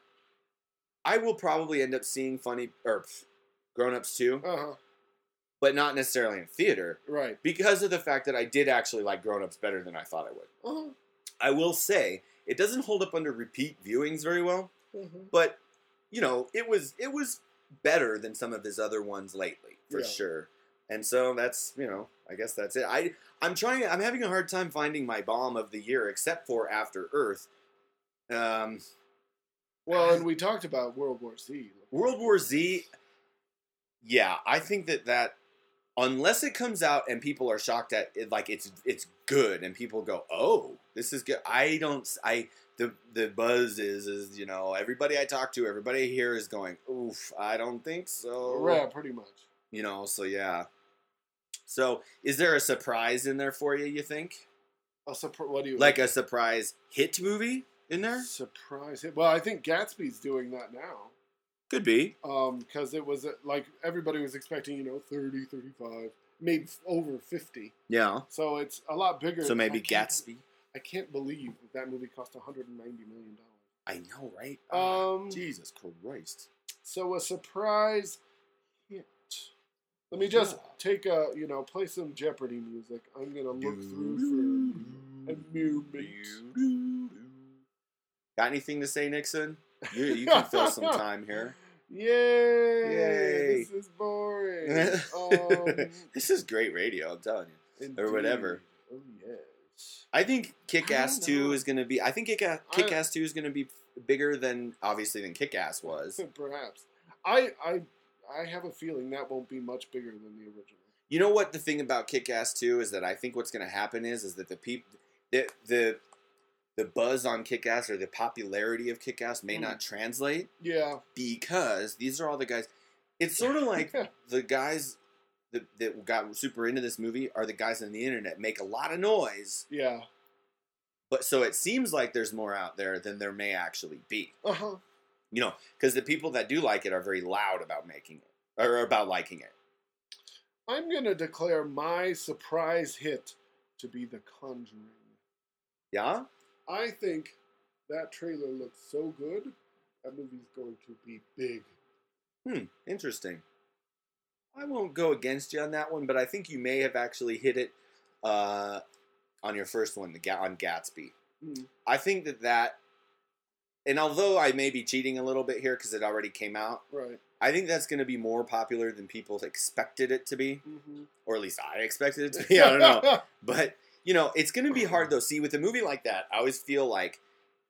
I will probably end up seeing funny or pff, Grown Ups too, Uh huh. But not necessarily in theater Right. because of the fact that I did actually like Grown Ups better than I thought I would. Uh huh. I will say it doesn't hold up under repeat viewings very well. Mm-hmm. but you know it was it was better than some of his other ones lately for Yeah. sure and so that's you know i guess that's it i i'm trying i'm having a hard time finding my bomb of the year except for after earth um Well, and we talked about World War Z. world war z yeah i think that that unless it comes out and people are shocked at it like it's it's good and people go oh this is good i don't i the the buzz is is you know everybody i talk to everybody here is going oof i don't think so Yeah, pretty much. you know so yeah so is there a surprise in there for you you think A surpri- what do you like a surprise hit movie in there surprise? hit? Well, I think Gatsby's doing that now. Could be Um, because it was uh, like everybody was expecting, you know, 30, 35, maybe over 50. yeah So it's a lot bigger. so maybe I gatsby I can't believe that that movie cost 190 million dollars. i know right Ah, Um, jesus christ So a surprise hit. Let me just Yeah. take a, you know, play some Jeopardy music. I'm gonna look through for a movement. Got anything to say, Nixon? You, you can fill some time here. Yay! Yay. This is boring. um, this is great radio, I'm telling you. Or whatever. Oh yes. I think Kick Ass 2 is going to be. I think Kick Kick Ass 2 is going to be bigger than, obviously, than Kick Ass was. Perhaps. I I I have a feeling that won't be much bigger than the original. You know what the thing about Kick Ass 2 is that I think what's going to happen is is that the people. The, the the buzz on Kick Ass or the popularity of Kick Ass may Mm. not translate Yeah. because these are all the guys. It's sort of like the guys that, that got super into this movie are the guys on the internet make a lot of noise, yeah. but so it seems like there's more out there than there may actually be. Uh huh. You know, because the people that do like it are very loud about making it or about liking it. I'm gonna declare my surprise hit to be The Conjuring. Yeah. I think that trailer looks so good. That movie's going to be big. Hmm. Interesting. I won't go against you on that one, but I think you may have actually hit it uh, on your first one, the Ga- on Gatsby. Hmm. I think that that, and although I may be cheating a little bit here because it already came out, Right. I think that's going to be more popular than people expected it to be, Mm-hmm. or at least I expected it to be. I don't know, but you know, it's going to be hard though. See, with a movie like that, I always feel like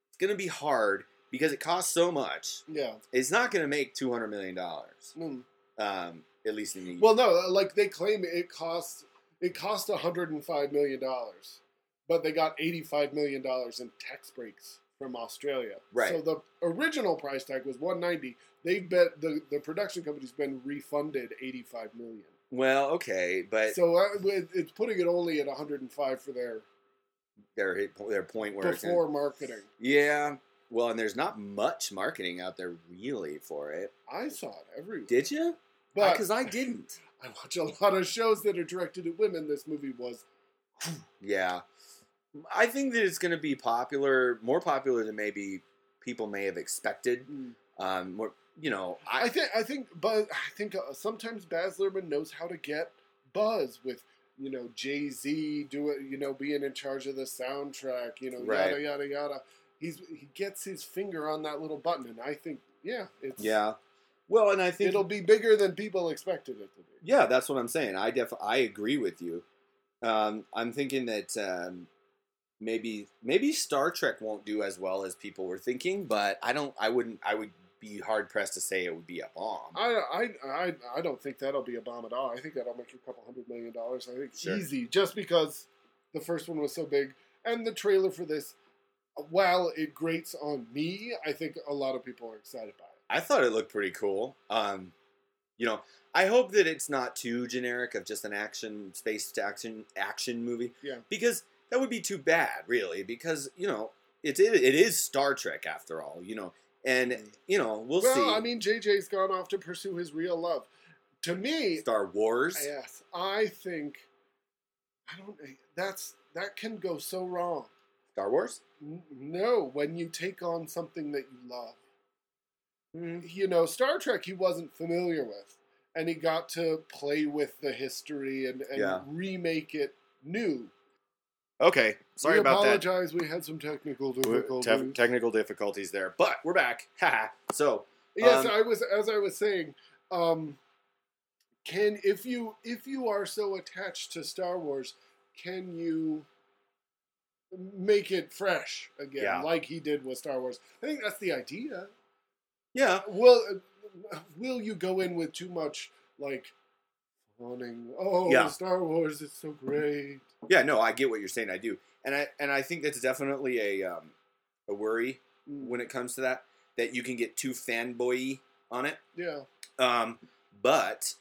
it's going to be hard because it costs so much. yeah. It's not going to make two hundred million dollars, Mm. um, at least in the Well, no, like they claim it costs it cost 105 million dollars, but they got 85 million dollars in tax breaks from Australia. Right. So the original price tag was 190. They've bet the the production company's been refunded 85 million. Well, okay, but So uh, it's putting it only at 105 for their their their point where before gonna, marketing. yeah. Well, and there's not much marketing out there really for it. I saw it everywhere. Did you? but Because I didn't. I watch a lot of shows that are directed at women. This movie was Yeah, I think that it's going to be popular, more popular than maybe people may have expected. mm, Um, more, you know, I I, think I think but I think uh, sometimes Baz Luhrmann knows how to get buzz with you know Jay Z do it you know being in charge of the soundtrack you know Right. yada yada yada. He's he gets his finger on that little button and I think yeah it's yeah. Well, and I think it'll be bigger than people expected it to be. Yeah, that's what I'm saying. I def I agree with you. Um, I'm thinking that um, maybe maybe Star Trek won't do as well as people were thinking, but I don't. I wouldn't. I would be hard pressed to say it would be a bomb. I, I I I don't think that'll be a bomb at all. I think that'll make you a couple hundred million dollars. I think Sure. easy just because the first one was so big and the trailer for this. While it grates on me, I think a lot of people are excited by it. I thought it looked pretty cool. Um, you know, I hope that it's not too generic of just an action space to action action movie. Yeah. Because that would be too bad, really. Because you know, it's it, it is Star Trek after all. You know, and you know we'll, well, see. Well, I mean, JJ's gone off to pursue his real love. To me, Star Wars. yes, I think I don't. That's that can go so wrong. Star Wars. N- No, when you take on something that you love. Mm, you know, Star Trek he wasn't familiar with, and he got to play with the history and, and Yeah. remake it new. Okay, sorry we about that. apologize. We had some technical difficulties. te- technical difficulties there, but we're back. Haha. so yes, um, I was as I was saying. Um, can if you if you are so attached to Star Wars, can you make it fresh again, Yeah. like he did with Star Wars? I think that's the idea. yeah, Will will you go in with too much like Oh, Yeah. Star Wars is so great. yeah. No, I get what you're saying. I do, and I and I think that's definitely a um, a worry Mm, when it comes to that. That you can get too fanboy on it. yeah, Um, but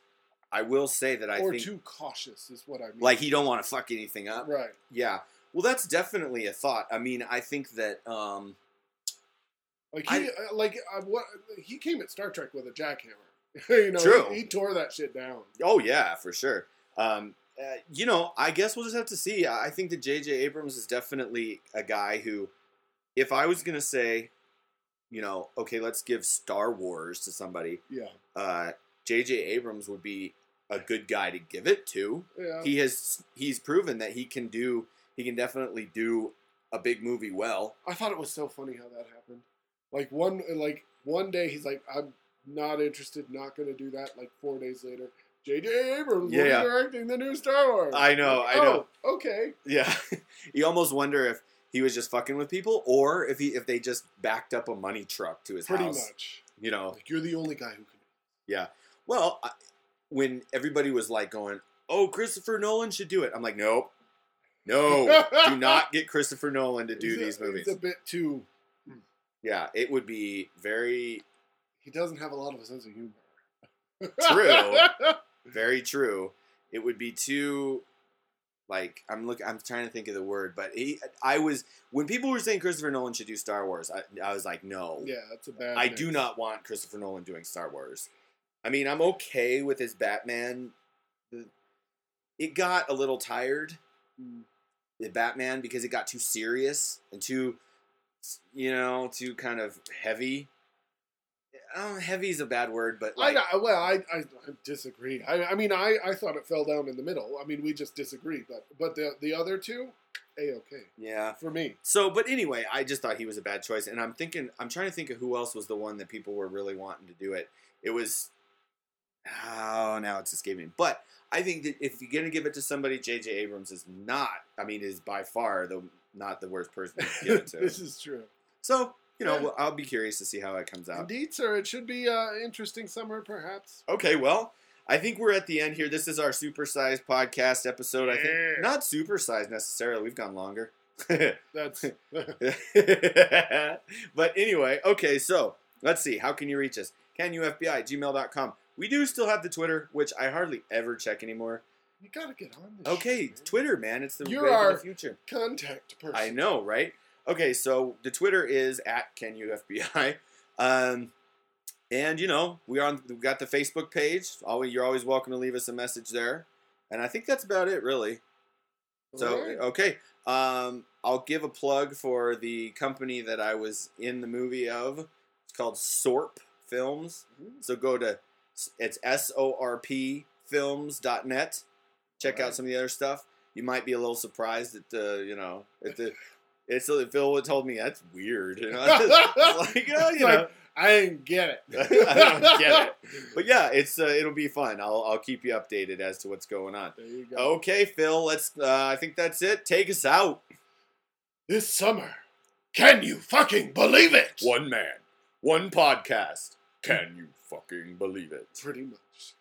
I will say that I or think too cautious is what I mean. like he don't want to fuck anything up. right. Yeah. Well, that's definitely a thought. I mean, I think that um, Like he, I- uh, like uh, what he came at Star Trek with a jackhammer. you know, True. He, he tore that shit down. Oh yeah, for sure. Um, uh, you know, I guess we'll just have to see. I think that J.J. Abrams is definitely a guy who, if I was gonna say, you know, okay, let's give Star Wars to somebody, Yeah, uh, J.J. Abrams would be a good guy to give it to. yeah. He has he's proven that he can do. He can definitely do a big movie well. I thought it was so funny how that happened. Like one, like one day he's like, "I'm not interested, not going to do that." Like four days later, J.J. Abrams will Yeah. directing the new Star Wars. I know, Like, I know. Oh, okay. Yeah, you almost wonder if he was just fucking with people, or if he if they just backed up a money truck to his Pretty house. much. You know, Like you're the only guy who can. Yeah. Well, I, when everybody was like going, "Oh, Christopher Nolan should do it," I'm like, "Nope, no, do not get Christopher Nolan to do He's a- these movies." It's a bit too. Hmm. yeah, it would be very, He doesn't have a lot of a sense of humor. True. very true. It would be too. like I'm look I'm trying to think of the word, but he, I was when people were saying Christopher Nolan should do Star Wars, I, I was like, no, Yeah, that's a bad. I mix. do not want Christopher Nolan doing Star Wars. I mean, I'm okay with his Batman. It got a little tired, Mm. the Batman, because it got too serious and too, you know, too kind of heavy. Oh, heavy is a bad word, but I, like, I well, I, I, I disagree. I, I mean, I, I thought it fell down in the middle. I mean, we just disagree. But but the the other two, a okay yeah. for me. So, but anyway, I just thought he was a bad choice, and I'm thinking, I'm trying to think of who else was the one that people were really wanting to do it. It was, oh, now it's escaping. But I think that if you're gonna give it to somebody, J.J. Abrams is not. I mean, is by far the not the worst person to give it to. this is true. so you know, Yeah. well, I'll be curious to see how it comes out. Indeed, sir. It should be uh, an interesting summer, perhaps. Okay, well, I think we're at the end here. This is our supersized podcast episode. I think not supersized necessarily. We've gone longer. That's but anyway, okay, so let's see. How can you reach us? CanUFBI, gmail.com. We do still have the Twitter, which I hardly ever check anymore. you gotta get on this. Okay, shit, man. Twitter, man. It's the You're our- the future. contact person. I know, right? Okay, so the Twitter is at CanUFBI. Um, and, you know, we're on, we've got the Facebook page. Always, you're always welcome to leave us a message there. And I think that's about it, really. So okay, um, I'll give a plug for the company that I was in the movie of. It's called Sorp Films. Mhm. So go to it's S O R P Films.net. Check out some of the other stuff. You might be a little surprised at the you know at the. It's Phil told me that's weird. You know, It's like oh, you like, know. I didn't get it. I don't get it. But yeah, it's uh, it'll be fun. I'll I'll keep you updated as to what's going on. There you go. Okay, Phil. Let's. Uh, I think that's it. Take us out. This summer, can you fucking believe it? One man, one podcast. Can you fucking believe it? Pretty much.